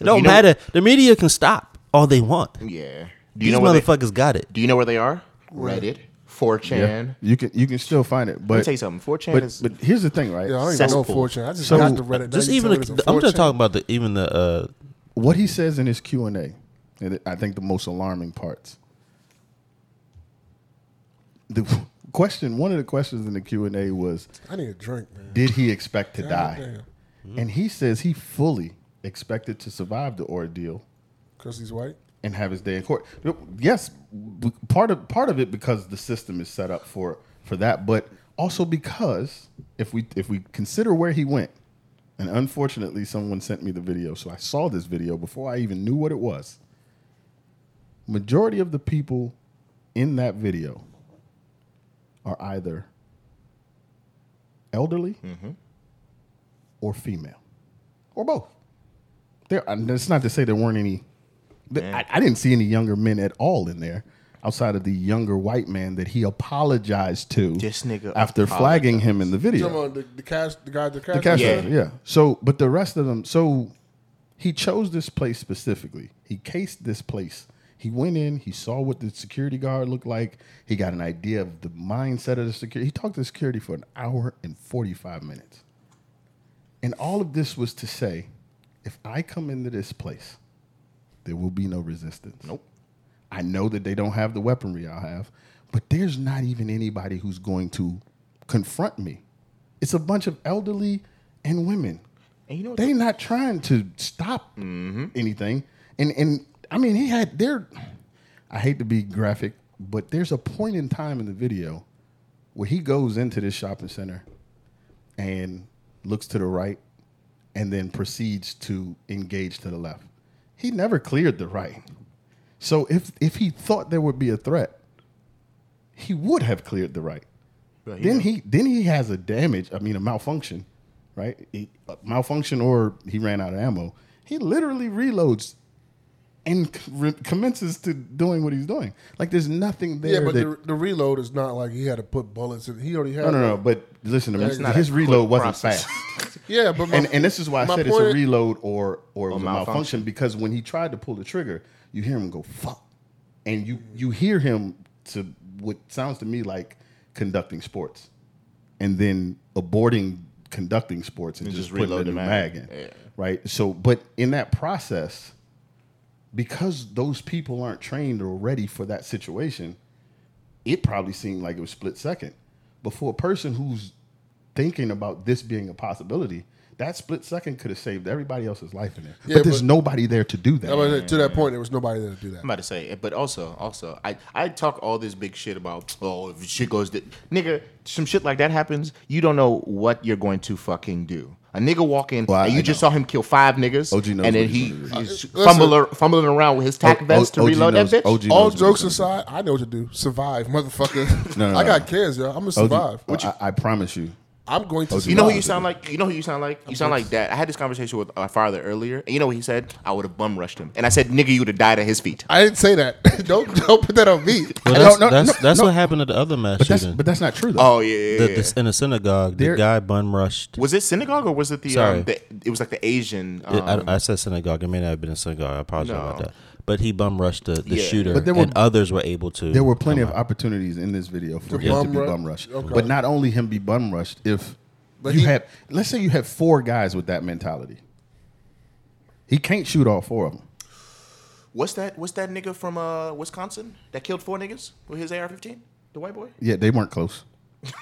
It don't You know- matter. The media can stop all they want. Yeah. Do These you know where they, motherfuckers got it. Do you know where they are? Reddit, 4chan. yeah, you can you can still find it. But Let me tell you something. 4chan but, is but here's the thing, right? Yeah, I don't even know Cesspool. 4chan. I just So- got the Reddit. Just Now you even tell me the, there's a I'm just talking about the even the uh, what he says in his Q and A, and I think the most alarming parts. The question, one of the questions in the Q and A was, I need a drink, man. did he expect to God die? damn. Hmm. And he says he fully expected to survive the ordeal Because he's white. and have his day in court. Yes, part of part of it because the system is set up for for that, but also because if we if we consider where he went, and unfortunately someone sent me the video, so I saw this video before I even knew what it was. Majority of the people in that video are either elderly mm-hmm. or female or both. There, it's not to say there weren't any. th- I, I didn't see any younger men at all in there, outside of the younger white man that he apologized to. This nigga after flagging him in the video. The, the cash, the guy, the cash. The cash Yeah. register, yeah. So, but the rest of them, so he chose this place specifically. He cased this place. He went in. He saw what the security guard looked like. He got an idea of the mindset of the security. He talked to security for an hour and forty-five minutes. And all of this was to say, if I come into this place, there will be no resistance. Nope. I know that they don't have the weaponry I have, but there's not even anybody who's going to confront me. It's a bunch of elderly and women. And you know They're not trying to stop mm-hmm. anything. And and I mean, he had there. I hate to be graphic, but there's a point in time in the video where he goes into this shopping center and looks to the right and then proceeds to engage to the left. He never cleared the right. So if if he thought there would be a threat, he would have cleared the right. then he then he has a damage, I mean a malfunction, right? He, a malfunction or he ran out of ammo. He literally reloads and re- commences to doing what he's doing. Like there's nothing there Yeah, but that the, the reload is not like he had to put bullets in. He already had. no, no, no. But listen to me. His reload wasn't process. fast. Yeah, but my, and and this is why I said it's a reload or or it a malfunction. malfunction because when he tried to pull the trigger, you hear him go fuck, and you you hear him to what sounds to me like conducting sports, and then aborting conducting sports and, And just, just putting reload it in the the mag. mag in, Yeah. right? So, but in that process, because those people aren't trained or ready for that situation, it probably seemed like it was split second. But for a person who's thinking about this being a possibility, That split second could have saved everybody else's life in there. Yeah, but there's but- nobody there to do that. I was- to that point, there was nobody there to do that. I'm about to say, but also, also, I I talk all this big shit about oh if shit goes, di- nigga, some shit like that happens, you don't know what you're going to fucking do. A nigga walk in Well, I- and you I just know. saw him kill five niggas, OG knows and then he, he's gonna do. he's Uh, fumbling, fumbling around with his tack O- vest to OG reload knows- that bitch. OG All jokes aside, I know what to do. Survive, motherfucker. No, no, I no. got kids, yo. I'm gonna OG, survive. I, I promise you. I'm going to. You know who you sound like? You know who you sound like? You sound like that. I had this conversation with my father earlier, and you know what he said? I would have bum rushed him, and I said, "Nigga, you would have died at his feet." I didn't say that. don't don't put that on me. Well, that's no, that's, no, that's no. what happened to the other mass But that's but that's not true though. Oh yeah, yeah, the, yeah. the, in the synagogue, There- the guy bum rushed. was it synagogue or was it the? Sorry. Um, the it was like the Asian. Um, It- I, I said synagogue. It may not have been a synagogue. I apologize about that. But he bum rushed the, the Yeah. shooter, But there were- and others were able to. There were plenty of out. opportunities in this video for To him to be rush? bum rushed. Okay. But not only him be bum rushed, if But you he- had let's say you have four guys with that mentality. He can't shoot all four of them. what's that? What's that nigga from uh, Wisconsin that killed four niggas with his AR-15? The white boy. Yeah, they weren't close.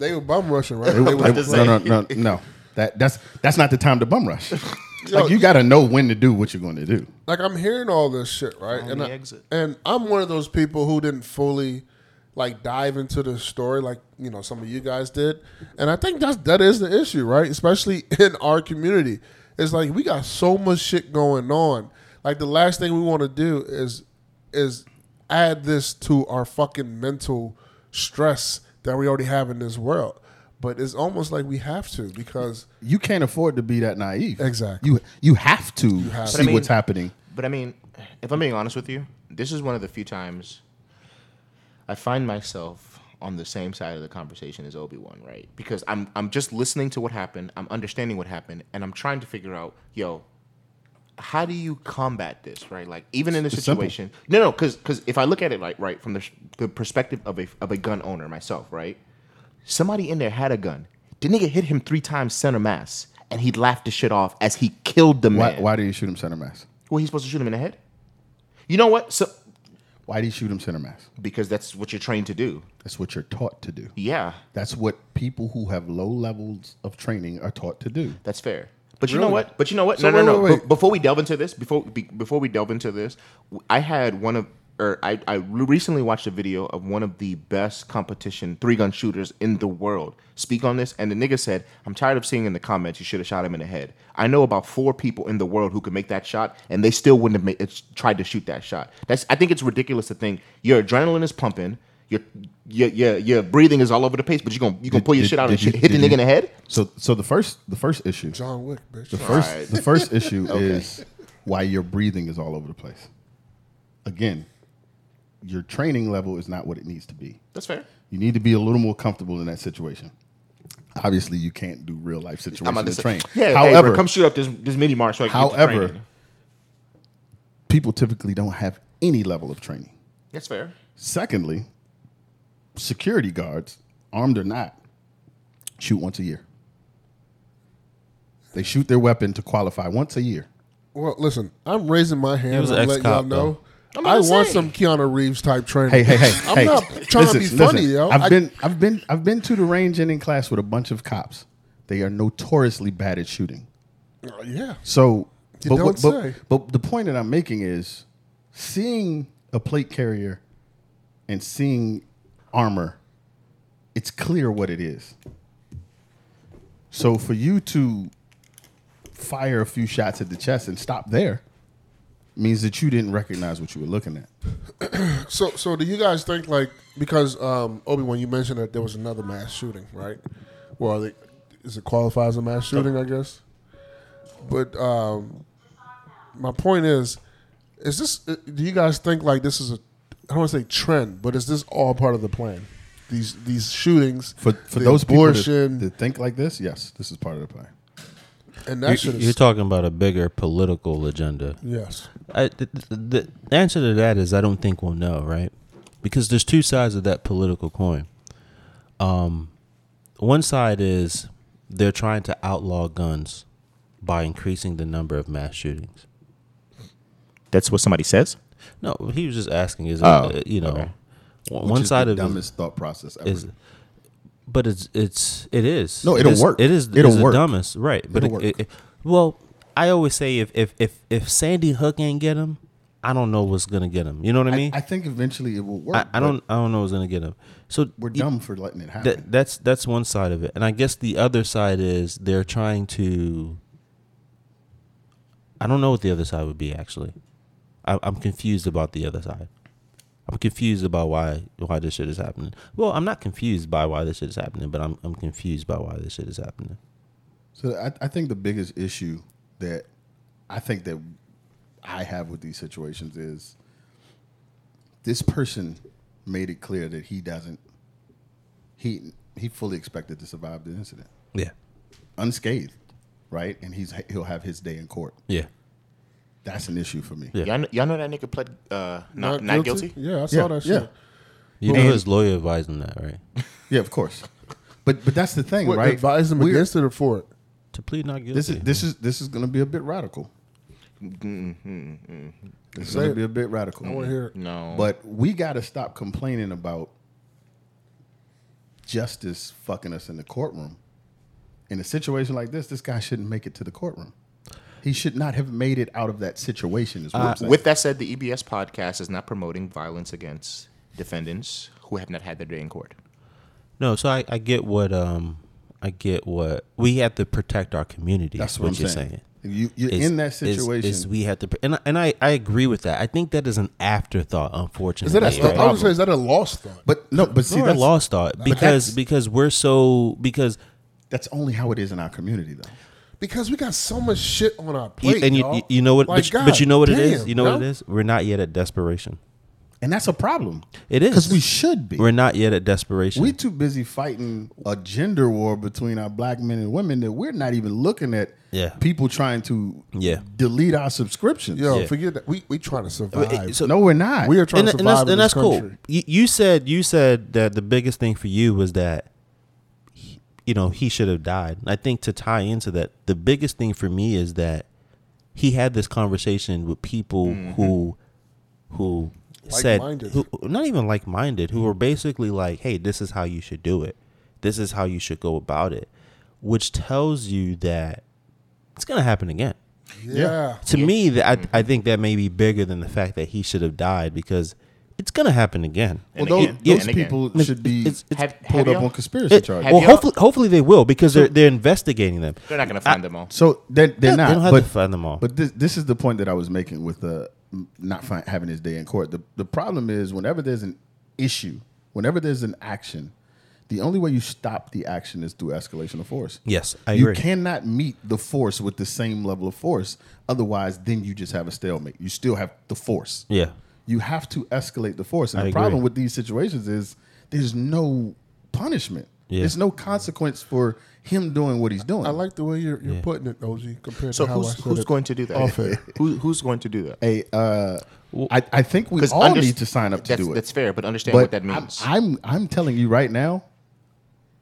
They were bum rushing, right? They, They they- no, no, no, no. That that's that's not the time to bum rush. Yo, like you got to know when to do what you're going to do. like I'm hearing all this shit, right? On and the I, exit. and I'm one of those people who didn't fully like dive into the story like you know some of you guys did, and I think that's that is the issue, right? Especially in our community, it's like we got so much shit going on. Like the last thing we want to do is is add this to our fucking mental stress that we already have in this world. But it's almost like we have to because You can't afford to be that naive. Exactly. You you have to have see But I mean- what's happening. But I mean, if I'm being honest with you, this is one of the few times I find myself on the same side of the conversation as Obi Wan, right? Because I'm I'm just listening to what happened, I'm understanding what happened, and I'm trying to figure out, yo, how do you combat this, right? Like even in this It's simple. situation, no, no, because because if I look at it like right from the the perspective of a of a gun owner myself, right? Somebody in there had a gun. The nigga hit him three times center mass, and he laughed the shit off as he killed the Why, man. why did you shoot him center mass? Well, he's supposed to shoot him in the head. You know what? So Why did you shoot him center mass? because that's what you're trained to do. That's what you're taught to do. Yeah, That's what people who have low levels of training are taught to do. that's fair. But you know Really? what? But you know what? So no, no, wait, no. wait, wait. Be- Before we delve into this, before be, before we delve into this, w- I had one of, or I I recently watched a video of one of the best competition three gun shooters in the world speak on this, and the nigga said, "I'm tired of seeing in the comments you should have shot him in the head. I know about four people in the world who could make that shot, and they still wouldn't have made, it's, tried to shoot that shot. That's I think it's ridiculous to think your adrenaline is pumping." Your, your, your, your breathing is all over the place, but you're gonna you gonna pull your did- shit out and you- hit the did nigga you- in the head. So so the first the first issue John Wick, bitch. the first Alright. the first issue is why your breathing is all over the place. Again, your training level is not what it needs to be. That's fair. You need to be a little more comfortable in that situation. Obviously, you can't do real life I'm situations about to to say, train. yeah. hey, however, bro, come shoot up this this mini mart so I can get to however, people typically don't have any level of training. that's fair. Secondly, security guards, armed or not, shoot once a year. They shoot their weapon to qualify once a year. Well, listen, I'm raising my hand. was an I'm letting y'all ex-cop, know. I'm I want say. some Keanu Reeves type training. Hey, hey, hey! I'm hey. not trying to be Listen, funny, listen. yo. I've I- been, I've been, I've been to the range and in class with a bunch of cops. They are notoriously bad at shooting. Uh, yeah. So, You but, don't what- but, say. but the point that I'm making is seeing a plate carrier and seeing armor, it's clear what it is. So for you to fire a few shots at the chest and stop there means that you didn't recognize what you were looking at. So, so do you guys think like because um, Obi Wan, you mentioned that there was another mass shooting, right? Well, they, is it qualifies as a mass shooting? I guess. But um, my point is, is this? uh, Do you guys think like this is a? I don't want to say trend, but is this all part of the plan? These these shootings For for those people abortion, that, that think like this, yes, this is part of the plan. And that You- shit You're talking about a bigger political agenda. yes. I, the, the, the answer to that is I don't think we'll know, right? Because there's two sides of that political coin. Um, one side is they're trying to outlaw guns by increasing the number of mass shootings. That's what somebody says. No, he was just asking. Is Oh, uh, you know, okay. one Which is side the of it dumbest thought process ever. is, But it's it's it is. No, It it'll is- work. It is. It'll it's the work. dumbest, right? But It'll it, work. it- it- well, I always say if if if if Sandy Hook ain't get him, I don't know what's gonna get him. You know what I I, mean? I think eventually it will work. I, I don't I don't know what's gonna get him. So We're dumb for letting it happen. that that's that's one side of it, and I guess the other side is they're trying to. I don't know what the other side would be actually. I, I'm confused about the other side. I'm confused about why why this shit is happening. Well, I'm not confused by why this shit is happening, but I'm I'm confused by why this shit is happening. So I, I think the biggest issue that I think that I have with these situations is this person made it clear that he doesn't he he fully expected to survive the incident Yeah, unscathed, right? And he's he'll have his day in court. yeah, That's an issue for me. Yeah. Y'all know, y'all know that nigga pled uh, not, not, guilty? Yeah, I saw Yeah, that yeah. you know his lawyer advised him that, right? Yeah, of course. But but that's the thing, What, right? advise them We're- against it or for it? to plead not guilty. This is this is this is going to be a bit radical. This is Say going to be a bit radical. I want to hear it. No. But we got to stop complaining about justice fucking us in the courtroom. In a situation like this, this guy shouldn't make it to the courtroom. He should not have made it out of that situation. Is what I'm. With that said, the EBS podcast is not promoting violence against defendants who have not had their day in court. no. So I, I get what um I get what we have to protect our community. That's is what, I'm you're saying. saying. You, you're is- in that situation. is we have to, and I- and I, I agree with that. I think that is an afterthought, unfortunately. Is unfortunately. that a, right? I would say is that a lost thought? but no, but see, Or a lost thought because because we're so because that's only how it is in our community, though. Because we got so much shit on our you, plate, and you, y'all. you, you know what Like, but, you- but you know what it is you know what it is. we're not yet at desperation And that's a problem. It is. because we should be. we're not yet at desperation We're too busy fighting a gender war between our black men and women that we're not even looking at Yeah. people trying to Yeah. delete our subscriptions. Yo, Yeah. forget that. We we trying to survive. so- no, we're not. we are trying and, to and that's, survive in and this that's cool. country. You, you said you said that the biggest thing for you was that he- you know he should have died. I think to tie into that, the biggest thing for me is that he had this conversation with people mm-hmm. who who said Like-minded. who not even like minded who were basically like, "Hey, this is how you should do it. This is how you should go about it," which tells you that it's gonna happen again Yeah. to me that I, mm-hmm. I think that may be bigger than the fact that he should have died because it's gonna happen again well, And those, again, those and again. people should be It's- it's- Have, pulled have up on conspiracy It- charges. Well hopefully hopefully they will because they're they're investigating them They're not going to find them all. So they're, they're Yeah, not. they don't have but, to find them all. But this, this is the point that I was making with uh, the not fi- having his day in court. The the problem is whenever there's an issue, whenever there's an action, the only way you stop the action is through escalation of force. yes I you agree cannot meet the force with the same level of force. Otherwise, then you just have a stalemate. You still have the force. yeah You have to escalate the force. And I the agree. problem with these situations is there's no punishment. Yeah. There's no consequence for him doing what he's doing. I like the way you're, you're putting it, OG, compared So to how I who's, said who's it. going to do that? off air. Who, who's going to do that? Hey, uh, I, I think we all under- need to sign up to do it. That's fair, but understand but what that means. I'm, I'm I'm telling you right now,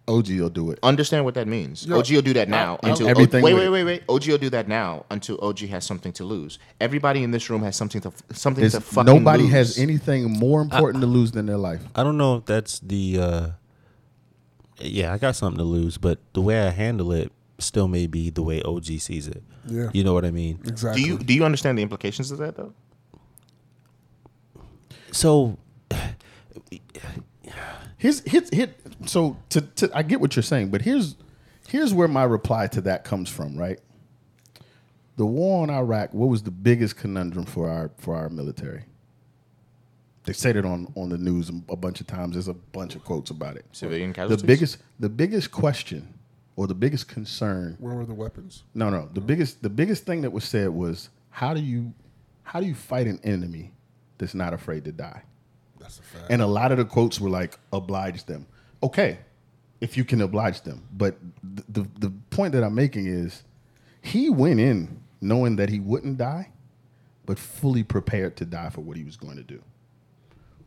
OG will do it. understand what that means. Yo, OG will do that now I- I- until Everything wait, wait, wait, wait. OG will do that now until OG has something to lose. Everybody in this room has something to something There's- to fucking nobody lose. has anything more important to lose than their life. I don't know if that's the uh yeah I got something to lose but the way I handle it still may be the way OG sees it Yeah. you know what I mean Exactly. Do you do you understand the implications of that though? so Here's here's here. So to, to I get what you're saying, but here's here's where my reply to that comes from. Right, the war on Iraq. What was the biggest conundrum for our for our military? They said it on on the news a bunch of times. There's a bunch of quotes about it. Civilian The biggest the biggest question or the biggest concern Where were the weapons? No, no. The biggest the biggest thing that was said was how do you how do you fight an enemy that's not afraid to die? That's a fact. And a lot of the quotes were like oblige them. Okay, if you can oblige them. But the the, the point that I'm making is he went in knowing that he wouldn't die, but fully prepared to die for what he was going to do.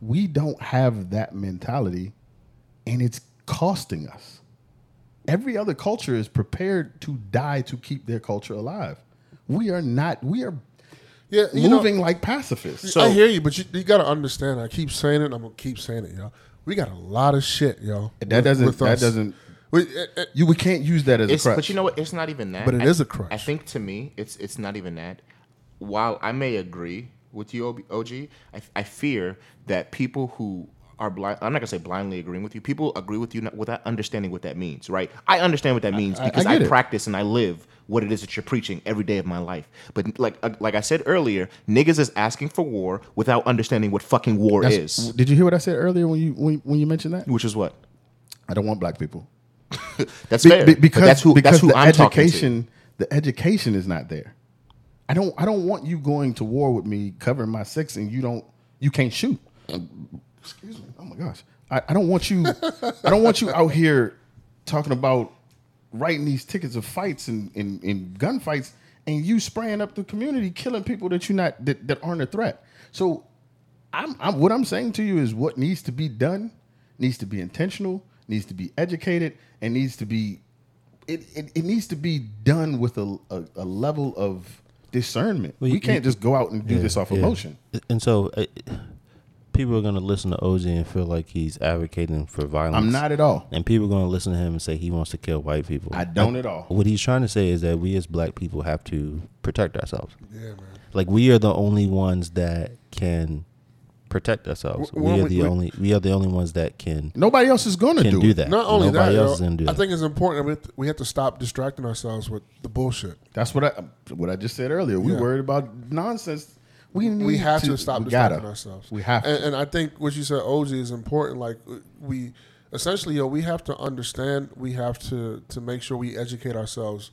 We don't have that mentality and it's costing us. Every other culture is prepared to die to keep their culture alive. We are not. We are yeah, you know, moving like pacifists. So- I hear you, but you, you got to understand. I keep saying it. and I'm gonna keep saying it, y'all. We got a lot of shit, yo. That with- doesn't. with That us. doesn't. We, it- it- You we can't use that as It's, a crutch. but you know what? It's not even that. But it I, is a crutch. I think to me, it's it's not even that. While I may agree with you, OG, I, I fear that people who are blind, I'm not gonna say blindly agreeing with you. People agree with you without understanding what that means, right? I understand what that means I- I because I, get it. practice and I live what it is that you're preaching every day of my life. But like uh, like I said earlier, niggas is asking for war without understanding what fucking war That's- is, Did you hear what I said earlier when you when, when you mentioned that? which is what. I don't want black people. That's Be- fair. be- but because that's who because that's who the I'm education the education is not there. I don't I don't want you going to war with me covering my sex and you don't you can't shoot. Excuse me. Oh my gosh. I, I don't want you I don't want you out here talking about writing these tickets of fights and, and, and gunfights and you spraying up the community, killing people that you not that, that aren't a threat. So I'm, I'm what I'm saying to you is what needs to be done needs to be intentional, needs to be educated, and needs to be it, it, it needs to be done with a, a, a level of discernment. Well, we you- can't just go out and do this off Yeah. emotion. And so uh, people are going to listen to OG and feel like he's advocating for violence. I'm not at all. And people are going to listen to him and say he wants to kill white people. I don't at all. What he's trying to say is that we as black people have to protect ourselves. yeah, man. Like we are the only ones that can protect ourselves. W- We are we- the we- only we are the only ones that can Nobody else is going to do, do, that. Not only Nobody that, else yo, is going to do I that. think it's important. We have, to, we have to stop distracting ourselves with the bullshit. That's what I what I just said earlier. We Yeah. worried about nonsense. We need we have to, stop we distracting ourselves. We have to. And, and I think what you said, OG, is important. Like we, essentially, yo, we have to understand. We have to to make sure we educate ourselves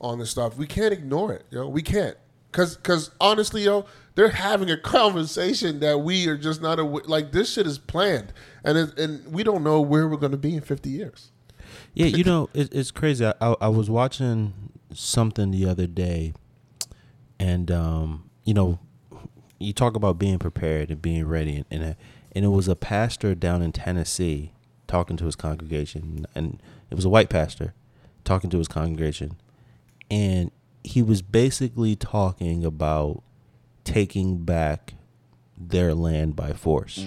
on this stuff. We can't ignore it, yo. We can't, cause cause honestly, yo, they're having a conversation that we are just not aware. Like this shit is planned, and it, and we don't know where we're going to be in fifty years. Yeah, you know, it, it's crazy. I, I, I was watching something the other day, and um, you know, you talk about being prepared and being ready, and and, uh, and it was a pastor down in Tennessee talking to his congregation, and it was a white pastor talking to his congregation, and he was basically talking about taking back their land by force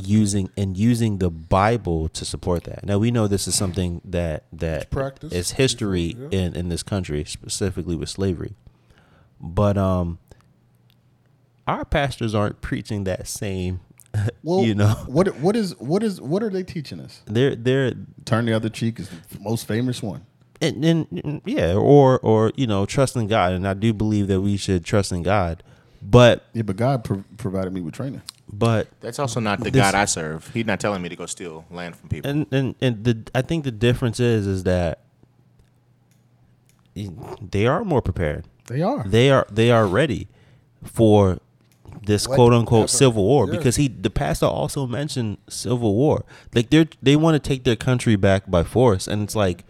using and using the Bible to support that. Now we know this is something that that practice. history Yeah. in in this country, specifically with slavery. But um, our pastors aren't preaching that same. Well, you know, what what is what is what are they teaching us? they're they're Turn the other cheek is the most famous one. and, and yeah, or or you know, trust in God, and I do believe that we should trust in God. But Yeah, but God pro- provided me with training. but That's also not the This- God I serve. He's not telling me to go steal land from people. and and and the I think the difference is is that they are more prepared. They are. They are they are ready for this quote unquote civil war Yeah. because he the pastor also mentioned civil war. Like they are they want to take their country back by force, and it's like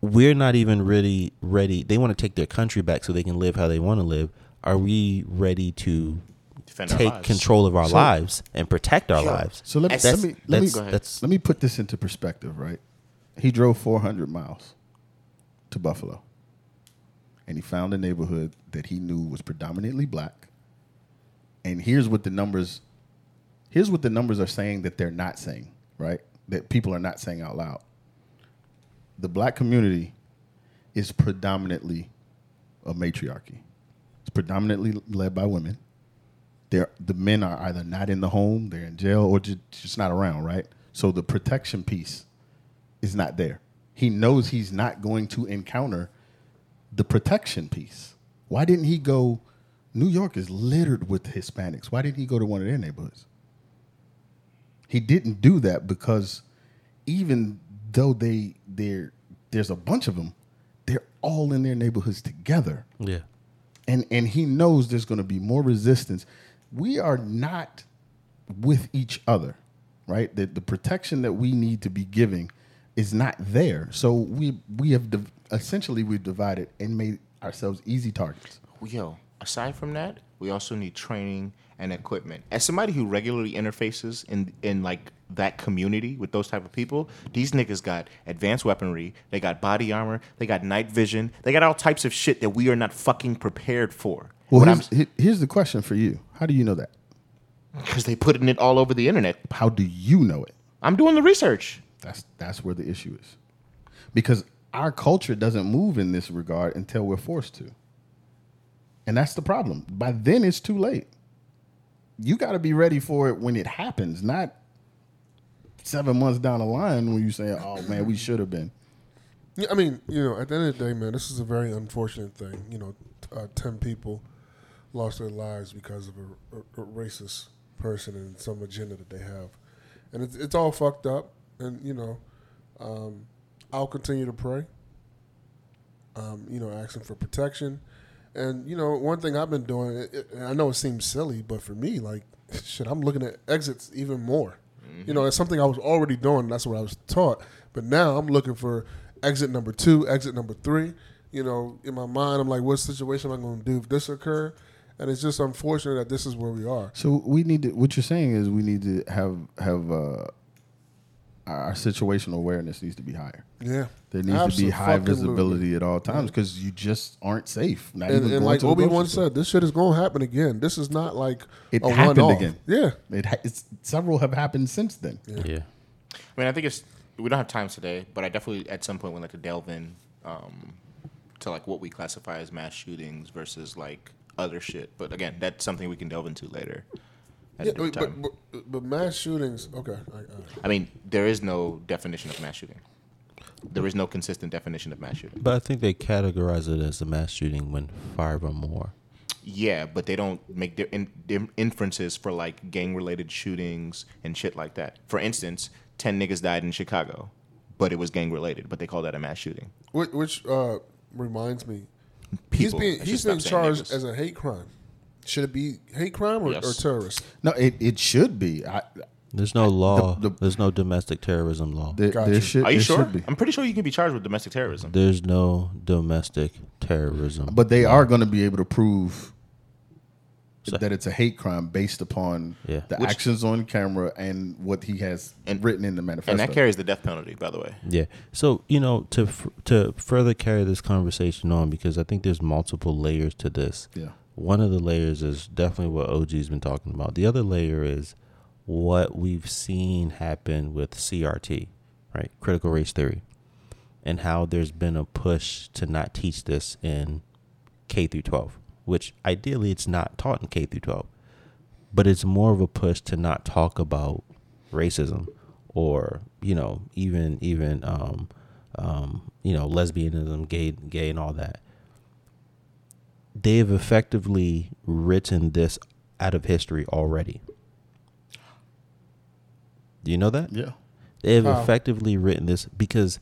we're not even really ready. They want to take their country back so they can live how they want to live. Are we ready to Defend take control of our So- lives and protect our Sure. lives? So let me That's- let me let me that's, Go ahead. that's let me put this into perspective, right? He drove 400 miles to Buffalo. And he found a neighborhood that he knew was predominantly black. And here's what the numbers here's what the numbers are saying that they're not saying, right? That people are not saying out loud. The black community is predominantly a matriarchy. It's predominantly led by women they're the men are either not in the home, they're in jail, or just, just not around, right? So the protection piece is not there. He knows he's not going to encounter the protection piece. Why didn't he go? New York is littered with Hispanics. Why didn't he go to one of their neighborhoods? He didn't do that because even though they they're there's a bunch of them, they're all in their neighborhoods together yeah. and and he knows there's going to be more resistance. We are not with each other, right? The the protection that we need to be giving is not there. So we we have div- essentially we've divided and made ourselves easy targets. Yo, aside from that, we also need training and equipment. As somebody who regularly interfaces in in like that community with those type of people, these niggas got advanced weaponry, they got body armor, they got night vision, they got all types of shit that we are not fucking prepared for. Well, here's, here's the question for you: How do you know that? Because they putting it all over the internet. How do you know it? I'm doing the research. That's that's where the issue is. Because our culture doesn't move in this regard until we're forced to. And that's the problem. By then it's too late. You got to be ready for it when it happens, not 7 months down the line when you say, "Oh man, we should have been." I mean, you know, at the end of the day, man, this is a very unfortunate thing. You know, uh, ten people lost their lives because of a, a, a racist person and some agenda that they have, and it's it's all fucked up. And you know, um, I'll continue to pray. Um, you know, asking for protection, and you know, one thing I've been doing. It, it, and I know it seems silly, but for me, like, shit, I'm looking at exits even more. You know, it's something I was already doing. That's what I was taught. But now I'm looking for exit number two, exit number three. You know, in my mind, I'm like, what situation am I going to do if this occur? And it's just unfortunate that this is where we are. So we need to. What you're saying is we need to have have uh, our situational awareness needs to be higher. Yeah, There needs to be high visibility at all times because you just aren't safe. Not And, even and going like to the Obi grocery Wan said, this shit is going to happen again. This is not like It a happened one-off. again. Yeah, it ha- it's, several have happened since then. Yeah. I mean, I think it's we don't have time today, but I definitely at some point would like to delve in um, to like what we classify as mass shootings versus like other shit. But again, that's something we can delve into later. At yeah but, but, but, but mass shootings. Okay, I, I, I mean, there is no definition of mass shooting. There is no consistent definition of mass shooting. But I think they categorize it as a mass shooting when five or more. Yeah, but they don't make their, in, their inferences for like gang related shootings and shit like that. For instance, 10 niggas died in Chicago, but it was gang related, but they call that a mass shooting. which, which uh, reminds me, he's being he's being charged niggas. as a hate crime. Should it be hate crime or, or terrorist? No, it, it should be. I, There's no law. the- There's no domestic terrorism law. there, Gotcha. there should, Are you there sure? be. I'm pretty sure you can be charged with domestic terrorism. There's no domestic terrorism. But they are going to be able to prove So- that it's a hate crime based upon Yeah. the Which- actions on camera and what he has And- written in the manifesto. and that carries the death penalty, by the way. Yeah. So you know, to to further carry this conversation on, because I think there's multiple layers to this. yeah. One of the layers is definitely what OG's been talking about. The other layer is what we've seen happen with CRT, right? Critical race theory, and how there's been a push to not teach this in K through 12, which ideally it's not taught in K through 12, but it's more of a push to not talk about racism or you know even even um, um, you know lesbianism, gay, gay, and all that they've effectively written this out of history already. Do you know that? Yeah. They've How? effectively written this because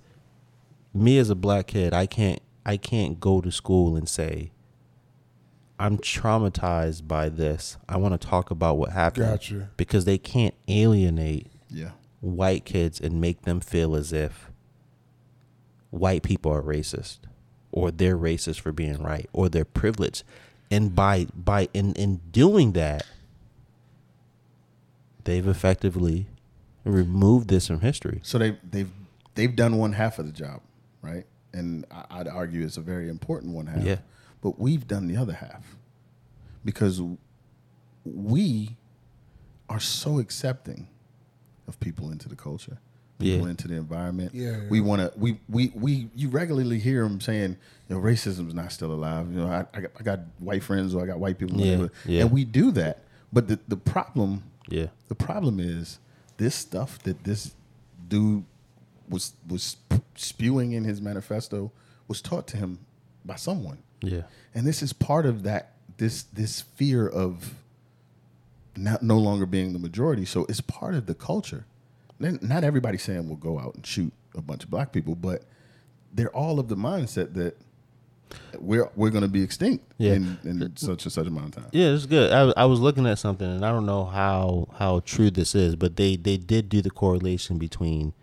me as a black kid, I can't I can't go to school and say I'm traumatized by this. I want to talk about what happened Gotcha. because they can't alienate Yeah. white kids and make them feel as if white people are racist or they're racist for being right or they're privileged and by by in in doing that they've effectively removed this from history So they they've they've done one half of the job, right? And I'd argue it's a very important one half. Yeah. But we've done the other half because we are so accepting of people into the culture, people Yeah. into the environment. Yeah, We want to. We we we. You regularly hear them saying, "You know, racism's not still alive." You know, I, I, got, I got white friends or I got white people, Yeah, yeah. and we do that. But the the problem yeah the problem is this stuff that this dude was was spewing in his manifesto was taught to him by someone, yeah and this is part of that this this fear of not no longer being the majority. So it's part of the culture. Not everybody saying we'll go out and shoot a bunch of black people, but they're all of the mindset that we're we're going to be extinct Yeah. in, in such and such amount of time. Yeah, it's good. I, I was looking at something, and I don't know how how true this is, but they they did do the correlation between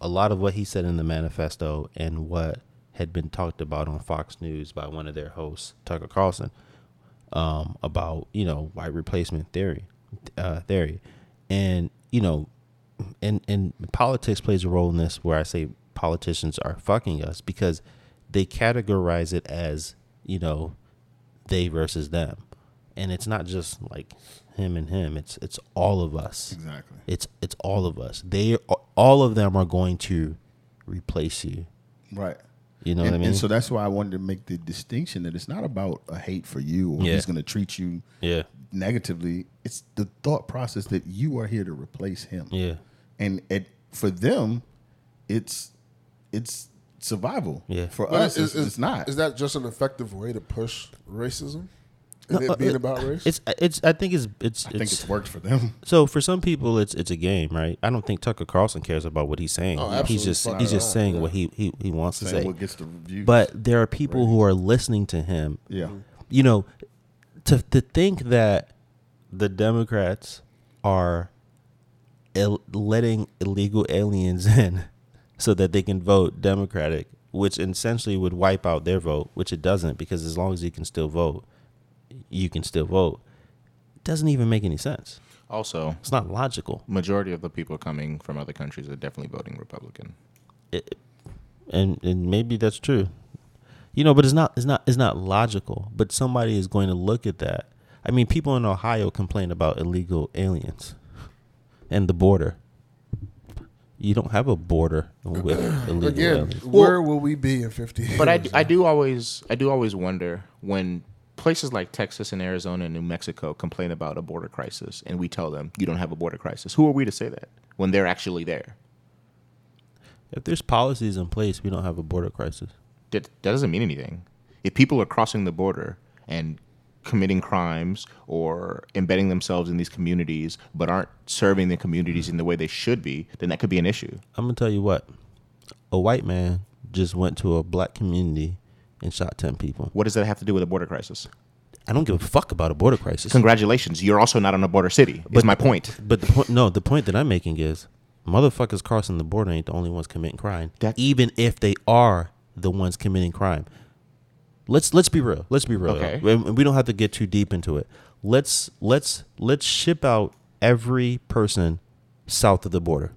a lot of what he said in the manifesto and what had been talked about on Fox News by one of their hosts, Tucker Carlson, um, about you know white replacement theory, uh, theory, and you know, and and politics plays a role in this. Where I say politicians are fucking us because they categorize it as you know they versus them and it's not just like him and him. It's it's all of us. Exactly. It's it's all of us. They all of them are going to replace you. Right. You know and, what I mean? And so that's why I wanted to make the distinction that it's not about a hate for you or Yeah. he's going to treat you yeah, negatively. It's the thought process that you are here to replace him. yeah, And it, for them, it's it's survival. Yeah. For But us, is- it's, is- it's not. Is that just an effective way to push racism? No, uh, it being it- about race? It's it's. I think it's it's. I think it's worked for them. So for some people, it's it's a game, right? I don't think Tucker Carlson cares about what he's saying. Oh, he's just fucking he's just saying yeah. what he, he he wants to say. what gets the reviews. But there are people who are listening to him. yeah, You know, to to think that the Democrats are Ill, letting illegal aliens in so that they can vote Democratic, which essentially would wipe out their vote, which it doesn't because as long as you can still vote, you can still vote. Doesn't even make any sense. Also, It's not logical. majority of the people coming from other countries are definitely voting Republican. it, and and maybe that's true. You know, but it's not it's not it's not logical. But somebody is going to look at that. I mean, people in Ohio complain about illegal aliens and the border. You don't have a border with illegal Again, aliens. where will we be in 50 years? But I, I do always I do always wonder when places like Texas and Arizona and New Mexico complain about a border crisis and we tell them you don't have a border crisis. Who are we to say that when they're actually there? If there's policies in place, we don't have a border crisis. That, that doesn't mean anything. If people are crossing the border and committing crimes or embedding themselves in these communities but aren't serving the communities in the way they should be, then that could be an issue. I'm gonna tell you what. A white man just went to a black community and shot ten people. What does that have to do with a border crisis? I don't give a fuck about a border crisis. Congratulations, you're also not on a border city. Is my point. But the point, no, the point that I'm making is, motherfuckers crossing the border ain't the only ones committing crime. That- even if they are the ones committing crime. Let's let's be real. Let's be real. Okay. We, don't have to get too deep into it. Let's let's let's ship out every person south of the border.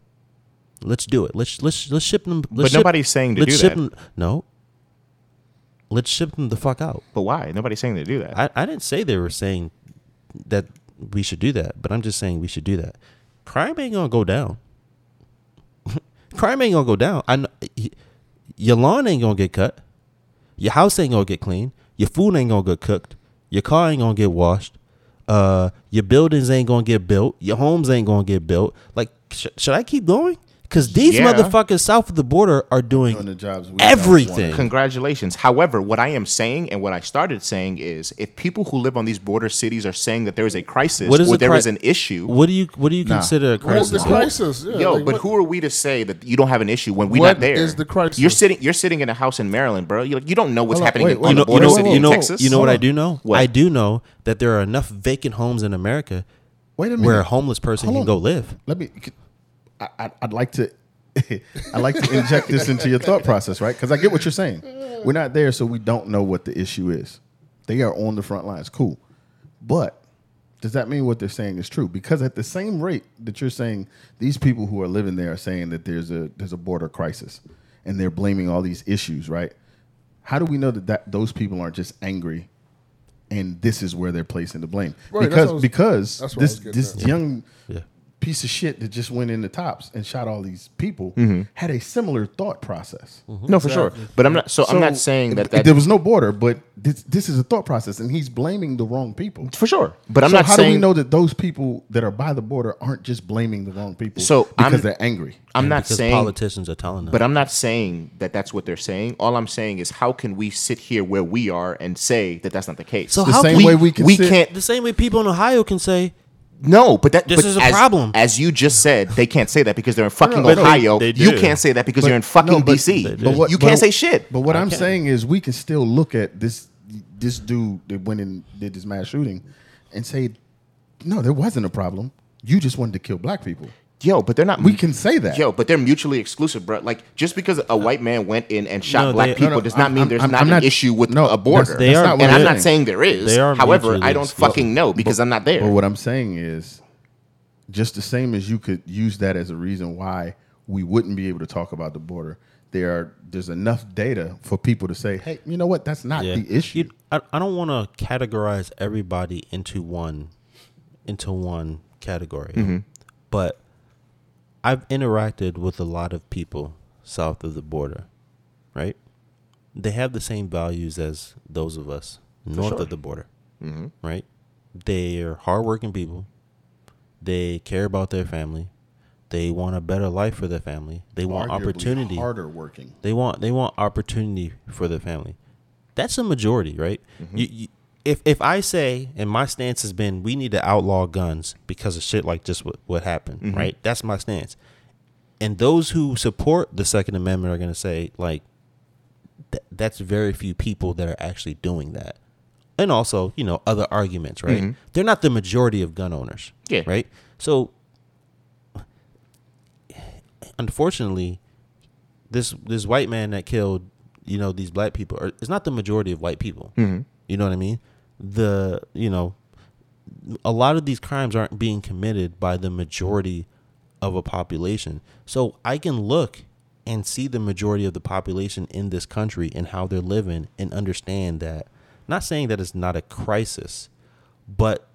Let's do it. Let's let's let's ship them. Let's But ship- nobody's saying to do that. Them, no. Let's ship them the fuck out. But why? Nobody's saying they do that. I, I didn't say they were saying that we should do that, but I'm just saying we should do that. Crime ain't gonna go down. Crime ain't gonna go down. I know, your lawn ain't gonna get cut. Your house ain't gonna get clean. Your food ain't gonna get cooked. Your car ain't gonna get washed. Uh, your buildings ain't gonna get built. Your homes ain't gonna get built. Like, sh- should I keep going? Because these Yeah. motherfuckers south of the border are doing doing the jobs. Everything. Congratulations. However, what I am saying and what I started saying is if people who live on these border cities are saying that there is a crisis What is or a there cri- is an issue, What do you What do you Nah. consider a What is crisis? the crisis? Yeah, yo, like, but what- who are we to say that you don't have an issue when we're What not there? is the crisis? You're sitting you're sitting in a house in Maryland, bro. You like you don't know what's Hold happening wait, in wait, on you the know, you border know, city you in Texas. you know what I do know? What? I do know that there are enough vacant homes in America Wait a minute. where a homeless person Hold can on. go live. Let me. I, I, I'd like to. I'd like to inject this into your thought process, right? Because I get what you're saying. We're not there, so we don't know what the issue is. They are on the front lines, cool. But does that mean what they're saying is true? Because at the same rate that you're saying, these people who are living there are saying that there's a there's a border crisis, and they're blaming all these issues, right? How do we know that, that those people aren't just angry, and this is where they're placing the blame? Right, that's because what was- because that's what this this at. young Yeah. Piece of shit that just went in the tops and shot all these people Mm-hmm. had a similar thought process. No, for sure. But I'm not so, I'm not saying that that there was no border, but this, this is a thought process, and he's blaming the wrong people. for sure. But I'm so not how saying do we know that those people that are by the border aren't just blaming the wrong people? So, because I'm- they're angry. I'm not saying politicians are telling them. But I'm not saying that that's what they're saying. All I'm saying is how can we sit here where we are and say that that's not the case? So The how same can way we can we sit- can't the same way people in Ohio can say No, but that This but is a as, problem. As you just said, they can't say that because they're in fucking no, no, Ohio. they you can't say that because But- you're in fucking no, but- DC. But what- you can't say shit. But what I'm can. saying is, we can still look at this this dude that went and did this mass shooting, and say, no, there wasn't a problem. You just wanted to kill black people. Yo, but they're not. We can say that. Yo, but they're mutually exclusive, bro. Like just because a white man went in and shot No, black they- people No, no, does not I'm- mean I'm- there's I'm- not I'm an not- issue with no, a border. that's- They are- and what I'm I'm not saying. saying there is. They are However, mutually I don't exclusive. fucking know because I'm not there. But what I'm saying is, just the same as you could use that as a reason why we wouldn't be able to talk about the border. There are there's enough data for people to say, hey, you know what? That's not Yeah. the issue. You- I, I don't want to categorize everybody into one into one category. Mm-hmm. But I've interacted with a lot of people south of the border, right? They have the same values as those of us north sure. of the border, mm-hmm. right? They're hardworking people. They care about their family. They want a better life for their family. They want Arguably opportunity. harder working. They want they want opportunity for their family. That's a majority, right? Mm-hmm. You, you, if if I say and my stance has been we need to outlaw guns because of shit like just what what happened, mm-hmm. right? That's my stance. And those who support the Second Amendment are going to say like th- that's very few people that are actually doing that. And also, you know, other arguments, right? Mm-hmm. They're not the majority of gun owners. Yeah. Right? So unfortunately, this this white man that killed you know these black people are, is not the majority of white people. Mm-hmm. You know what I mean? The you know a lot of these crimes aren't being committed by the majority of a population. So I can look and see the majority of the population in this country and how they're living and understand that. Not saying that it's not a crisis, but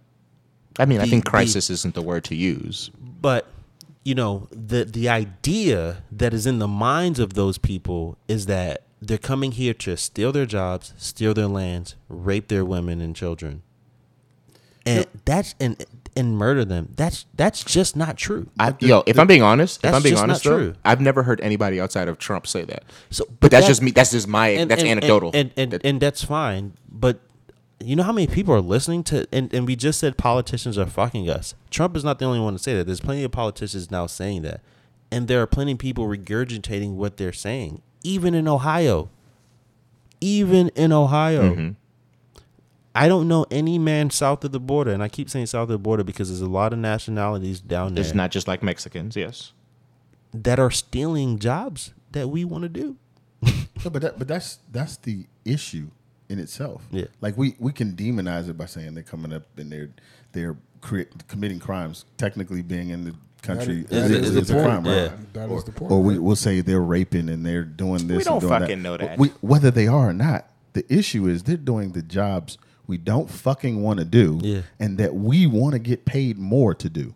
I mean, I The- think the- crisis isn't the word to use. but you know the the idea that is in the minds of those people is that they're coming here to steal their jobs, steal their lands, rape their women and children, and that's and and murder them. That's that's just not true. I, yo, if I'm being honest, if I'm being just honest, not though, true. I've never heard anybody outside of Trump say that. So, but, that's that- just me. That's just my. and- that's and- anecdotal. and and, That- and that's fine. But you know how many people are listening to? And, and we just said politicians are fucking us. Trump is not the only one to say that. There's plenty of politicians now saying that, and there are plenty of people regurgitating what they're saying, even in Ohio. Even in Ohio. Mm-hmm. I don't know any man south of the border, and I keep saying south of the border because there's a lot of nationalities down there it's not just like Mexicans. Yes. that are stealing jobs that we want to do. No, but that, but that's that's the issue in itself. Yeah. Like we we can demonize it by saying they're coming up and they're they're cre- committing crimes. Technically, being in the country That is, is- is, that is a crime, right? Yeah. That or, is the point, Or we right? will say they're raping and they're doing this. We don't and doing fucking that. know that. We, whether they are or not, the issue is they're doing the jobs we don't fucking want to do, Yeah. and that we want to get paid more to do.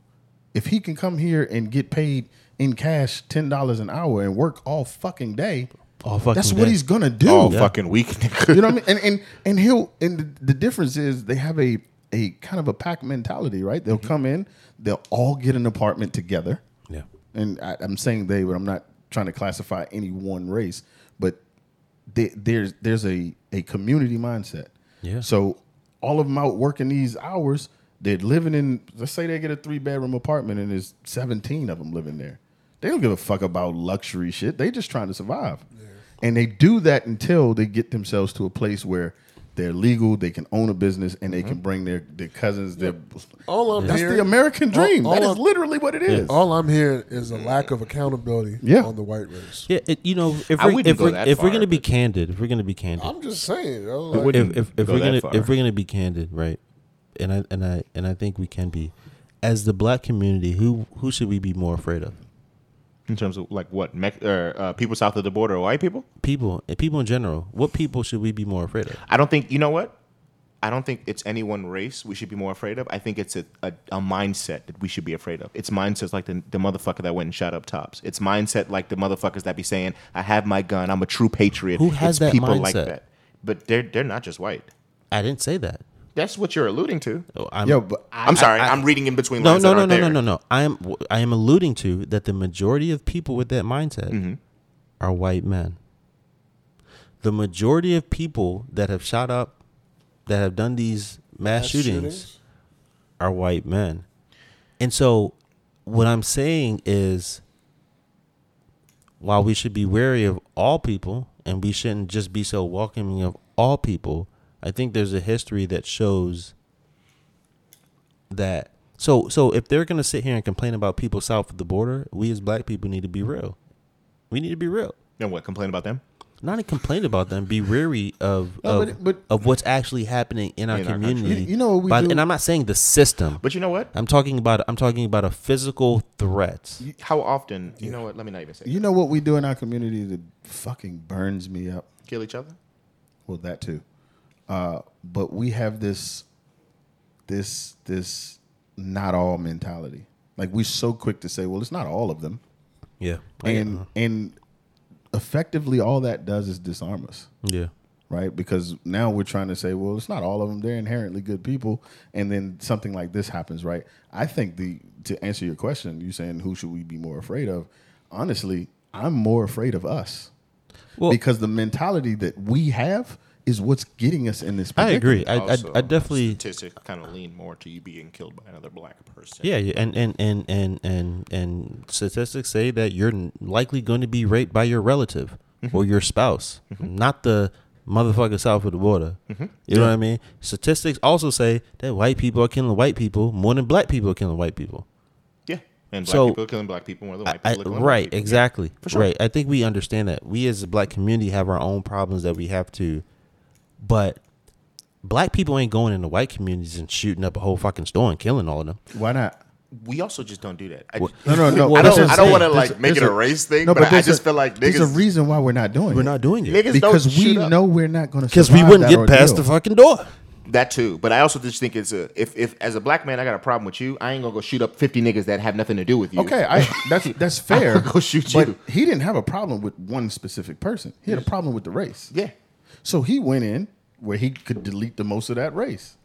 If he can come here and get paid in cash ten dollars an hour and work all fucking day, All fucking that's what day. he's gonna do. All Yeah. fucking week. You know what I mean? And and and he'll and the, the difference is they have a a kind of a pack mentality, right? They'll mm-hmm. come in, they'll all get an apartment together. Yeah. And I, I'm saying they, but I'm not trying to classify any one race. But they, there's there's a a community mindset. Yeah. So all of them out working these hours, they're living in. Let's say they get a three bedroom apartment and there's 17 of them living there. They don't give a fuck about luxury shit. They just trying to survive. And they do that until they get themselves to a place where they're legal, they can own a business, and they can mm-hmm. bring their, their cousins. Their All I'm that's hearing- the American dream. all- that all is I'm- literally what it is. All I'm hearing is a lack of accountability Yeah. on the white race. Yeah, it, you know, if I we're, wouldn't if go we're, that if we're far, gonna be but- candid, if we're gonna be candid, I'm just saying, yo, I like, wouldn't if if, if go we're gonna far. if we're gonna be candid, right? And I and I and I think we can be. As the black community, who who should we be more afraid of? In terms of like what Mex- or, uh, people south of the border or white people. People, people in general. What people should we be more afraid of? I don't think you know what. I don't think it's any one race we should be more afraid of. I think it's a, a, a mindset that we should be afraid of. It's mindsets like the, the motherfucker that went and shot up tops. It's mindset like the motherfuckers that be saying, "I have my gun. I'm a true patriot." Who has it's that people like mindset? that, but they're they're not just white. I didn't say that. That's what you're alluding to. Oh, I'm, Yo, but I, I'm sorry. I- I, am reading in between no, lines. no, that no, aren't no, no, there. no, no. I am I am alluding to that the majority of people with that mindset Mm-hmm. are white men. The majority of people that have shot up, that have done these mass, mass shootings, are white men. And so what I'm saying is while we should be wary of all people and we shouldn't just be so welcoming of all people, I think there's a history that shows that so so if they're going to sit here and complain about people south of the border, we as black people need to be real. We need to be real. And what? Complain about them? not to complain about them, be weary of No, of, but- but- of what's actually happening in our In our country. community. You- you know what we By- do- and I'm not saying the system. But you know what? I'm talking about I'm talking about a physical threat. How often? You know what? Let me not even say. You know what we do in our community that fucking burns me up. Kill each other. Well, that too. Uh, but we have this, this, this not all mentality. Like we're so quick to say, well, it's not all of them, Yeah. and and effectively all that does is disarm us, yeah. right? Because now we're trying to say, well, it's not all of them; they're inherently good people, and then something like this happens, right? I think the to answer your question, you saying who should we be more afraid of? Honestly, I'm more afraid of us Well- because the mentality that we have is what's getting us in this. I agree. I, Also, I I definitely statistics kind of lean more to you being killed by another black person. Yeah, yeah, and and and and and and statistics say that you're likely going to be raped by your relative mm-hmm. or your spouse, mm-hmm. not the motherfucker south of the border. Mm-hmm. You know what I mean? Statistics also say that white people are killing white people more than black people are killing white people. Yeah. And black So- people are killing black people more than white I, people are killing right, people. exactly. for sure. Right. I think we understand that. We as a black community have our own problems that we have to but black people ain't going into white communities and shooting up a whole fucking store and killing all of them. Why not? We also just don't do that. I, No, no, no. Well, I don't. I don't want to There's- like make it there's a race thing, No, but, I just a- feel like there's a reason why we're not doing it. We're it. not doing it. Niggas because don't we shoot up. know we're not going to Because we wouldn't get past the fucking door. That too, but I also just think it's a if if as a black man I got a problem with you, I ain't gonna go shoot up fifty niggas that have nothing to do with you. Okay, I, that's that's fair. Go shoot but you. he didn't have a problem with one specific person. He had a problem with the race. Yeah. So he went in where he could delete the most of that race.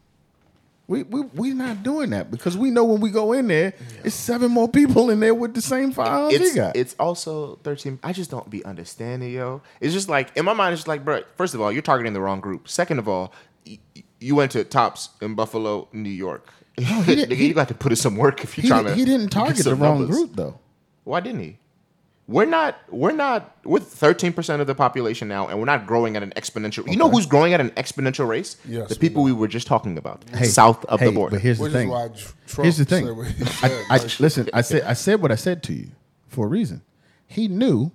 We we we're not doing that because we know when we go in there, it's seven more people in there with the same firearms he got. it's also thirteen. I just don't be understanding, yo. It's just like in my mind, it's just like, bro. First of all, you're targeting the wrong group. Second of all, y- you went to Tops in Buffalo, New York. didn't- Nigga, he- you got to put in some work if you're he, trying to. he didn't target the wrong numbers. group though. Why didn't he? We're not. We're not. We're 13 percent of the population now, and we're not growing at an exponential. You know who's growing at an exponential race? Yes, the people we were just talking about, Hey, south of hey, the border. But here's Which the thing. Trump here's the thing. said he I, said. I, Like, listen, I said I said what I said to you for a reason. He knew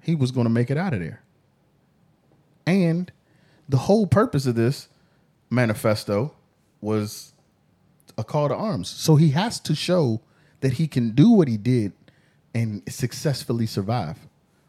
he was going to make it out of there, and the whole purpose of this manifesto was a call to arms. So he has to show that he can do what he did and successfully survive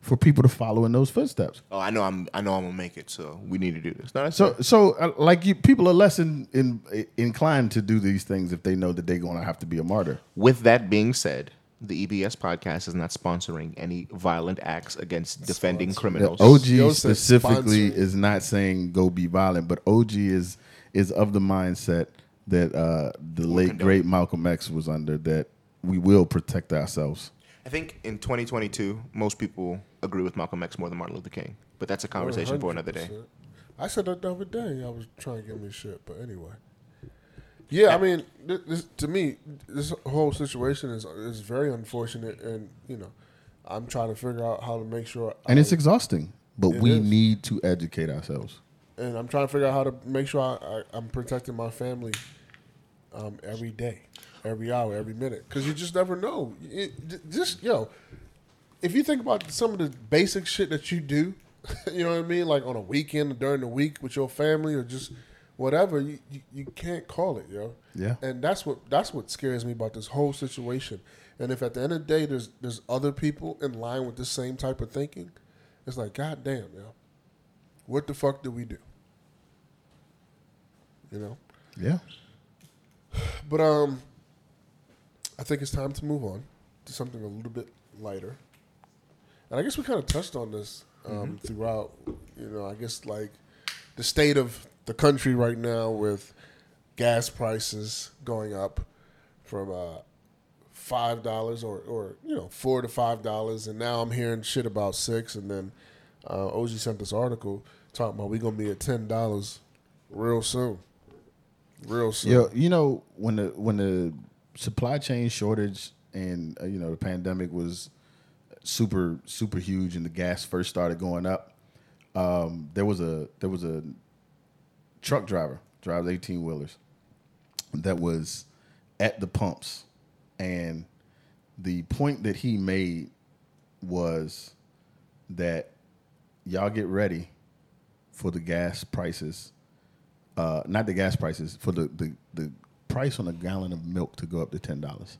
for people to follow in those footsteps. oh, I know. I'm. I know. I'm gonna make it. So we need to do this. No, So, it. so uh, like you, people are less in, in, inclined to do these things if they know that they're going to have to be a martyr. With that being said, the EBS podcast is not sponsoring any violent acts against defending criminals. OG specifically sponsor. is not saying go be violent, but OG is is of the mindset that uh, the late condone. great Malcolm X was under that we will protect ourselves. I think in 2022, most people agree with Malcolm X more than Martin Luther King. But that's a conversation for another day. I said that the other day. I was trying to give me shit, but anyway. Yeah, I mean, th- this, to me, this whole situation is is very unfortunate, and you know, I'm trying to figure out how to make sure. And I- it's exhausting, but It we is. need to educate ourselves. and I'm trying to figure out how to make sure I, I, I'm protecting my family um, every day, every hour, every minute, because you just never know. It, just yo, if you think about some of the basic shit that you do, you know what I mean, like on a weekend or during the week with your family or just whatever, you, you, you can't call it, yo. Yeah. And that's what that's what scares me about this whole situation. And if at the end of the day there's there's other people in line with the same type of thinking, it's like, God damn, yo. What the fuck do we do? You know? Yeah. But um I think it's time to move on to something a little bit lighter. And I guess we kind of touched on this um, throughout, you know, I guess like the state of the country right now with gas prices going up from uh, five dollars or, or you know four to five dollars, and now I'm hearing shit about six. And then uh, OG sent this article talking about we gonna be at ten dollars real soon, real soon. Yo, you know when the when the supply chain shortage and uh, you know the pandemic was super super huge and the gas first started going up, um, there was a there was a truck driver drives eighteen wheelers that was at the pumps, and the point that he made was that y'all get ready for the gas prices. Uh, not the gas prices for the, the the price on a gallon of milk to go up to ten dollars,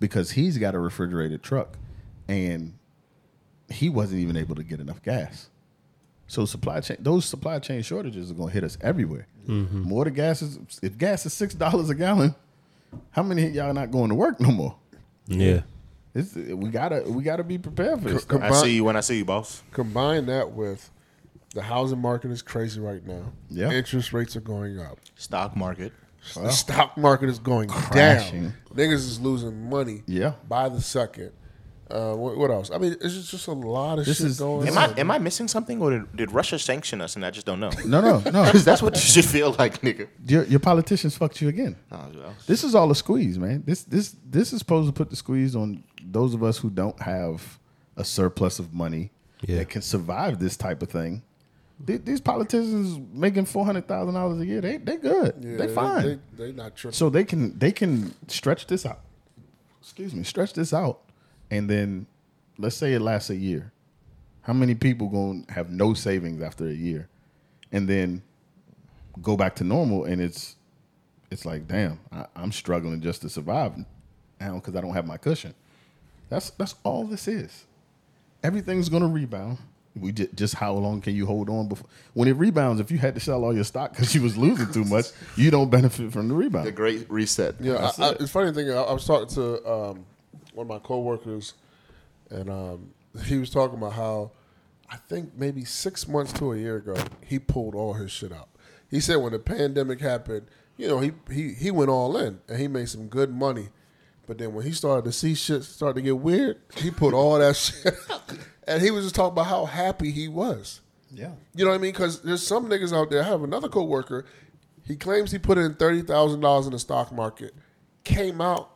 because he's got a refrigerated truck, and he wasn't even able to get enough gas. So supply chain, those supply chain shortages are going to hit us everywhere. Mm-hmm. More the gas is if gas is six dollars a gallon, how many of y'all not going to work no more? Yeah. It's, we gotta we gotta be prepared for this. Co- I see you when I see you, boss. Combine that with the housing market is crazy right now. Yeah. Interest rates are going up. Stock market. The stock market is going Crashing. down. Niggas is losing money. Yeah. By the second. Uh, what, what else? I mean, it's just, just a lot of This shit is- going Am on. I am I missing something, or did, did Russia sanction us and I just don't know? No, no, no. Because that's what you should feel like, nigga. your, your politicians fucked you again. Oh, well. This is all a squeeze, man. This this this is supposed to put the squeeze on those of us who don't have a surplus of money Yeah. that can survive this type of thing. Th- These politicians making four hundred thousand dollars a year, they they good. Yeah, they fine. They, they not tripping. so they can they can stretch this out. Excuse me, stretch this out, and then let's say it lasts a year. How many people gonna have no savings after a year, and then go back to normal? And it's it's like, damn, I, I'm struggling just to survive now because I don't have my cushion. That's that's all this is. Everything's gonna rebound. We just, just how long can you hold on before when it rebounds? If you had to sell all your stock because you was losing too much, you don't benefit from the rebound. The great reset. Yeah, That's I, I, it's funny thing. I, I was talking to um, one of my coworkers, and um, he was talking about how I think maybe six months to a year ago he pulled all his shit out. He said when the pandemic happened, you know, he he he went all in and he made some good money. But then when he started to see shit start to get weird, he put all that shit out. And he was just talking about how happy he was. Yeah. You know what I mean? Because there's some niggas out there. I have another coworker. He claims he put in thirty thousand dollars in the stock market, came out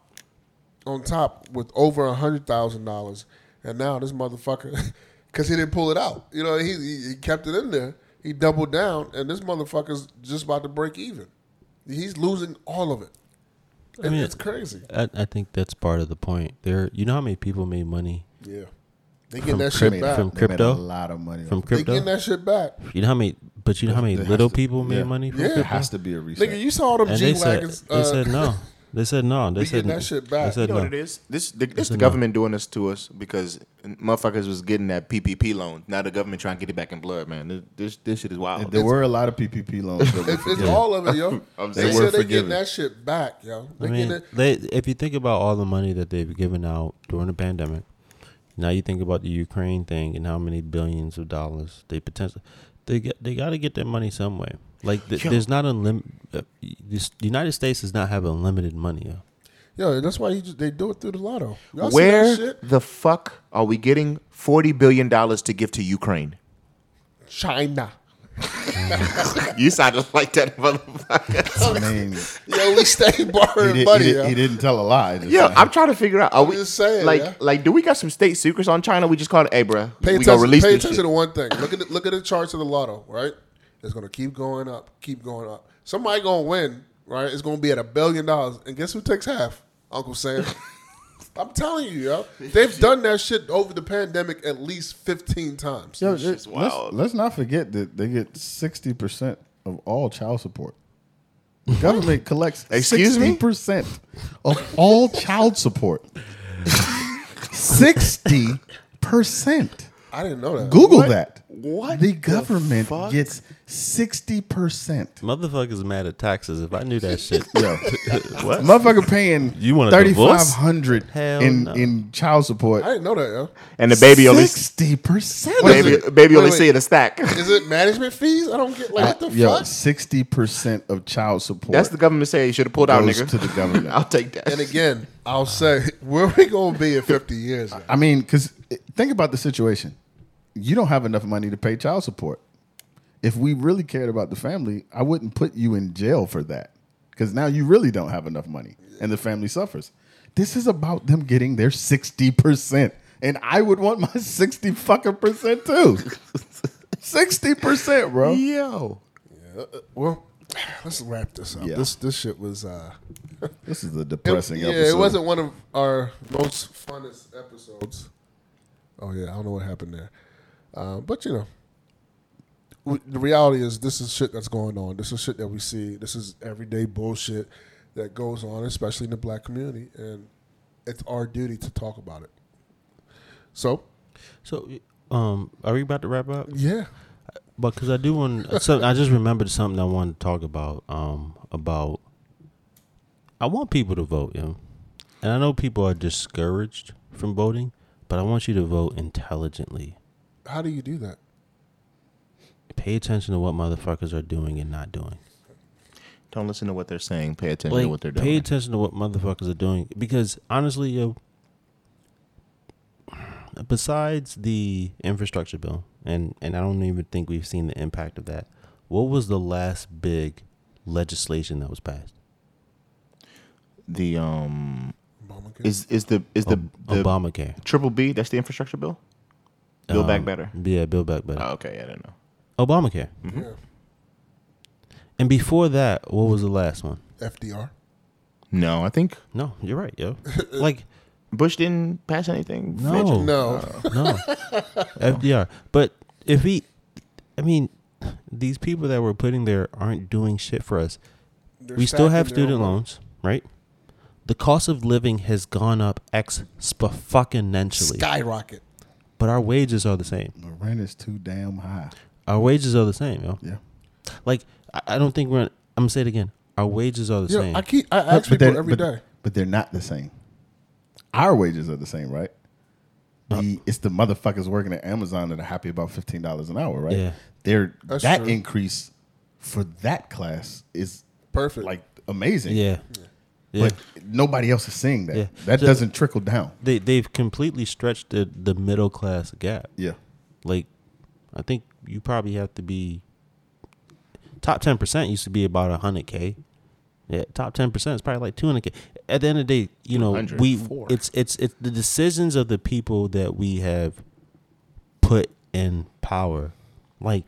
on top with over a hundred thousand dollars, and now this motherfucker, because he didn't pull it out. You know, he, he he kept it in there. He doubled down, and this motherfucker's just about to break even. He's losing all of it. I mean, it's crazy. I, I think that's part of the point. There, you know how many people made money Yeah, they getting From that crypt- shit back. from They made crypto? a lot of money. from off it. They crypto? getting that shit back. You know how many? But you know how many There has little to- people made yeah. money from Yeah. There crypto? has to be a reset. Nigga, you saw them and G they said wagons. they said uh, no. They said no. They said getting that shit back. They said You know no. what it is? This the, this the no. government doing this to us because motherfuckers was getting that PPP loan. Now the government trying to get it back in blood, man. This this, this shit is wild. there were a lot of PPP loans. That were It's, it's forgiven. all of it, yo. I'm they saying. They were said they getting forgiven. that shit back, yo. They I getting mean, it. they, if you think about all the money that they've given out during the pandemic, now you think about the Ukraine thing and how many billions of dollars they potentially they get they got to get their money some way. Like th- Yo. there's not unlimited. Uh, the United States does not have unlimited money. Yo. Yo, that's why you just, they do it through the lotto. Y'all Where the fuck are we getting forty billion dollars to give to Ukraine? China. You sounded like that motherfucker. I mean, Yo, we stay he, borrowing did, money, he, yo. did, he didn't tell a lie. Yeah, saying. I'm trying to figure out. Are we just saying, like yeah. like do we got some state secrets on China? We just call it, hey, bruh, Pay we attention, release pay this attention shit. to one thing. Look at the, look at the charts of the lotto, right? It's gonna keep going up, keep going up. Somebody gonna win, right? It's gonna be at a billion dollars, and guess who takes half? Uncle Sam. I'm telling you, yo, they've done that shit over the pandemic at least 15 times. Yo, This shit's let's, let's not forget that they get sixty percent of all child support. The government collects Excuse me? percent of all child support. Sixty percent. I didn't know that. Google What? that. What the the government fuck? gets sixty percent. Motherfuckers mad at taxes. If I knew that shit, Yo, what? motherfucker paying You want a thirty five divorce? in no. in child support. I didn't know that, yo. And the baby only sixty percent. What is baby, baby Wait, only wait. see in a stack. Is it management fees? I don't get like what the uh, Yo, fuck. sixty percent of child support. That's the government say you should have pulled out, nigga. to the government. I'll take that. And again, I'll say, where we gonna be in 50 years? yo? I mean, because eh, think about the situation. You don't have enough money to pay child support. If we really cared about the family, I wouldn't put you in jail for that. Because now you really don't have enough money and the family suffers. This is about them getting their 60%. And I would want my 60 fucking percent too. 60%, bro. Yo, Well, let's wrap this up. Yeah. This this shit was uh This is a it- depressing yeah, episode. it wasn't one of our most funnest episodes. Oh yeah, I don't know what happened there. Uh, but you know, w- the reality is this is shit that's going on. This is shit that we see. This is everyday bullshit that goes on, especially in the black community, and it's our duty to talk about it. So So, um, are we about to wrap up? yeah, But because I do want, so I just remembered something I wanted to talk about. Um, about I want people to vote, yo, and I know people are discouraged from voting, but I want you to vote intelligently. How do you do that? Pay attention to what motherfuckers are doing and not doing. Don't listen to what they're saying. Pay attention Like, to what they're doing. pay attention to what motherfuckers are doing because honestly, yo, besides the infrastructure bill, and and I don't even think we've seen the impact of that. What was the last big legislation that was passed? the um Obamacare? is is the is the, Ob- the Obamacare. triple B? That's the infrastructure bill. Build back Um, better. Yeah, Build Back Better. Oh, okay, I don't know. Obamacare. Mm-hmm. yeah. And before that, what was the last one? FDR. No, I think No, you're right, yo. like Bush didn't pass anything. No. Fitch- No, no, FDR. But if he, I mean, these people that we're putting there aren't doing shit for us. They're we still have student loans, right? The cost of living has gone up ex fucking exponentially, Skyrocket. But our wages are the same. The rent is too damn high. Our wages are the same, yo. Yeah. Like I, I don't think we're. I'm gonna say it again. Our wages are the Yeah, same. I keep I ask but people they're, every but, day. but they're not the same. Our wages are the same, right? Uh, The, it's the motherfuckers working at Amazon that are happy about fifteen dollars an hour, right? Yeah. They're That's that true. increase for that class is Perfect. like amazing. yeah, yeah. But nobody else is seeing that. Yeah. That So- doesn't trickle down. they they've completely stretched the the middle class gap. Yeah. Like, I think you probably have to be top ten percent used to be about hundred k. Yeah, top ten percent is probably like two hundred k. At the end of the day, you know, we it's it's it's the decisions of the people that we have put in power. Like,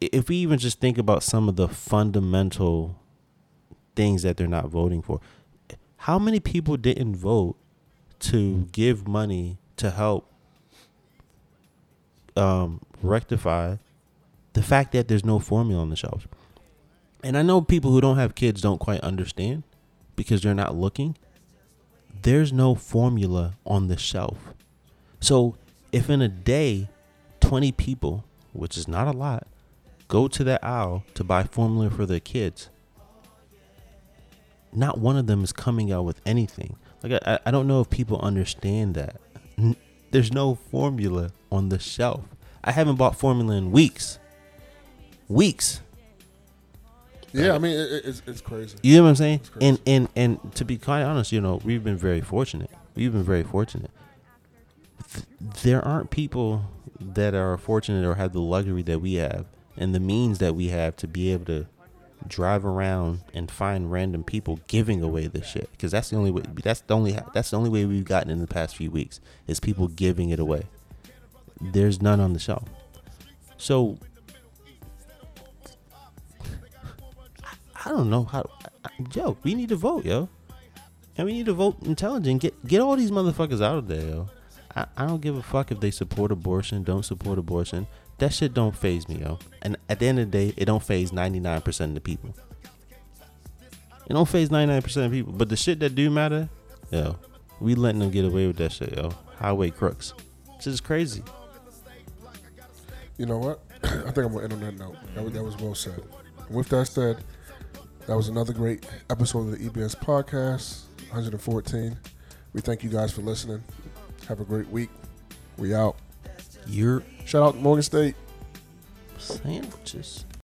if we even just think about some of the fundamental things that they're not voting for, how many people didn't vote to give money to help um, rectify the fact that there's no formula on the shelves. And I know people who don't have kids don't quite understand because they're not looking. There's no formula on the shelf. So if in a day, 20 people, which is not a lot, go to that aisle to buy formula for their kids, not one of them is coming out with anything. Like I, I don't know if people understand that. N- There's no formula on the shelf. I haven't bought formula in weeks. Weeks. yeah, I mean it, it- it's it's crazy. You know what I'm saying? And and and to be quite honest, you know, we've been very fortunate. We've been very fortunate. Th- There aren't people that are fortunate or have the luxury that we have and the means that we have to be able to drive around and find random people giving away this shit because that's the only way that's the only that's the only way we've gotten in the past few weeks is people giving it away there's none on the shelf so I don't know how. Yo, we need to vote, yo, and we need to vote intelligent. Get get all these motherfuckers out of there, yo. I, I don't give a fuck if they support abortion, don't support abortion. That shit don't faze me, yo. And at the end of the day, it don't faze ninety nine percent of the people. It don't faze ninety nine percent of people, but the shit that do matter, yo, we letting them get away with that shit, yo. Highway crooks, this is crazy. You know what? I think I'm gonna end on that note. That was, that was well said. With that said, that was another great episode of the EBS podcast, 114. We thank you guys for listening. Have a great week. We out. You're Shout out Morgan State. sandwiches.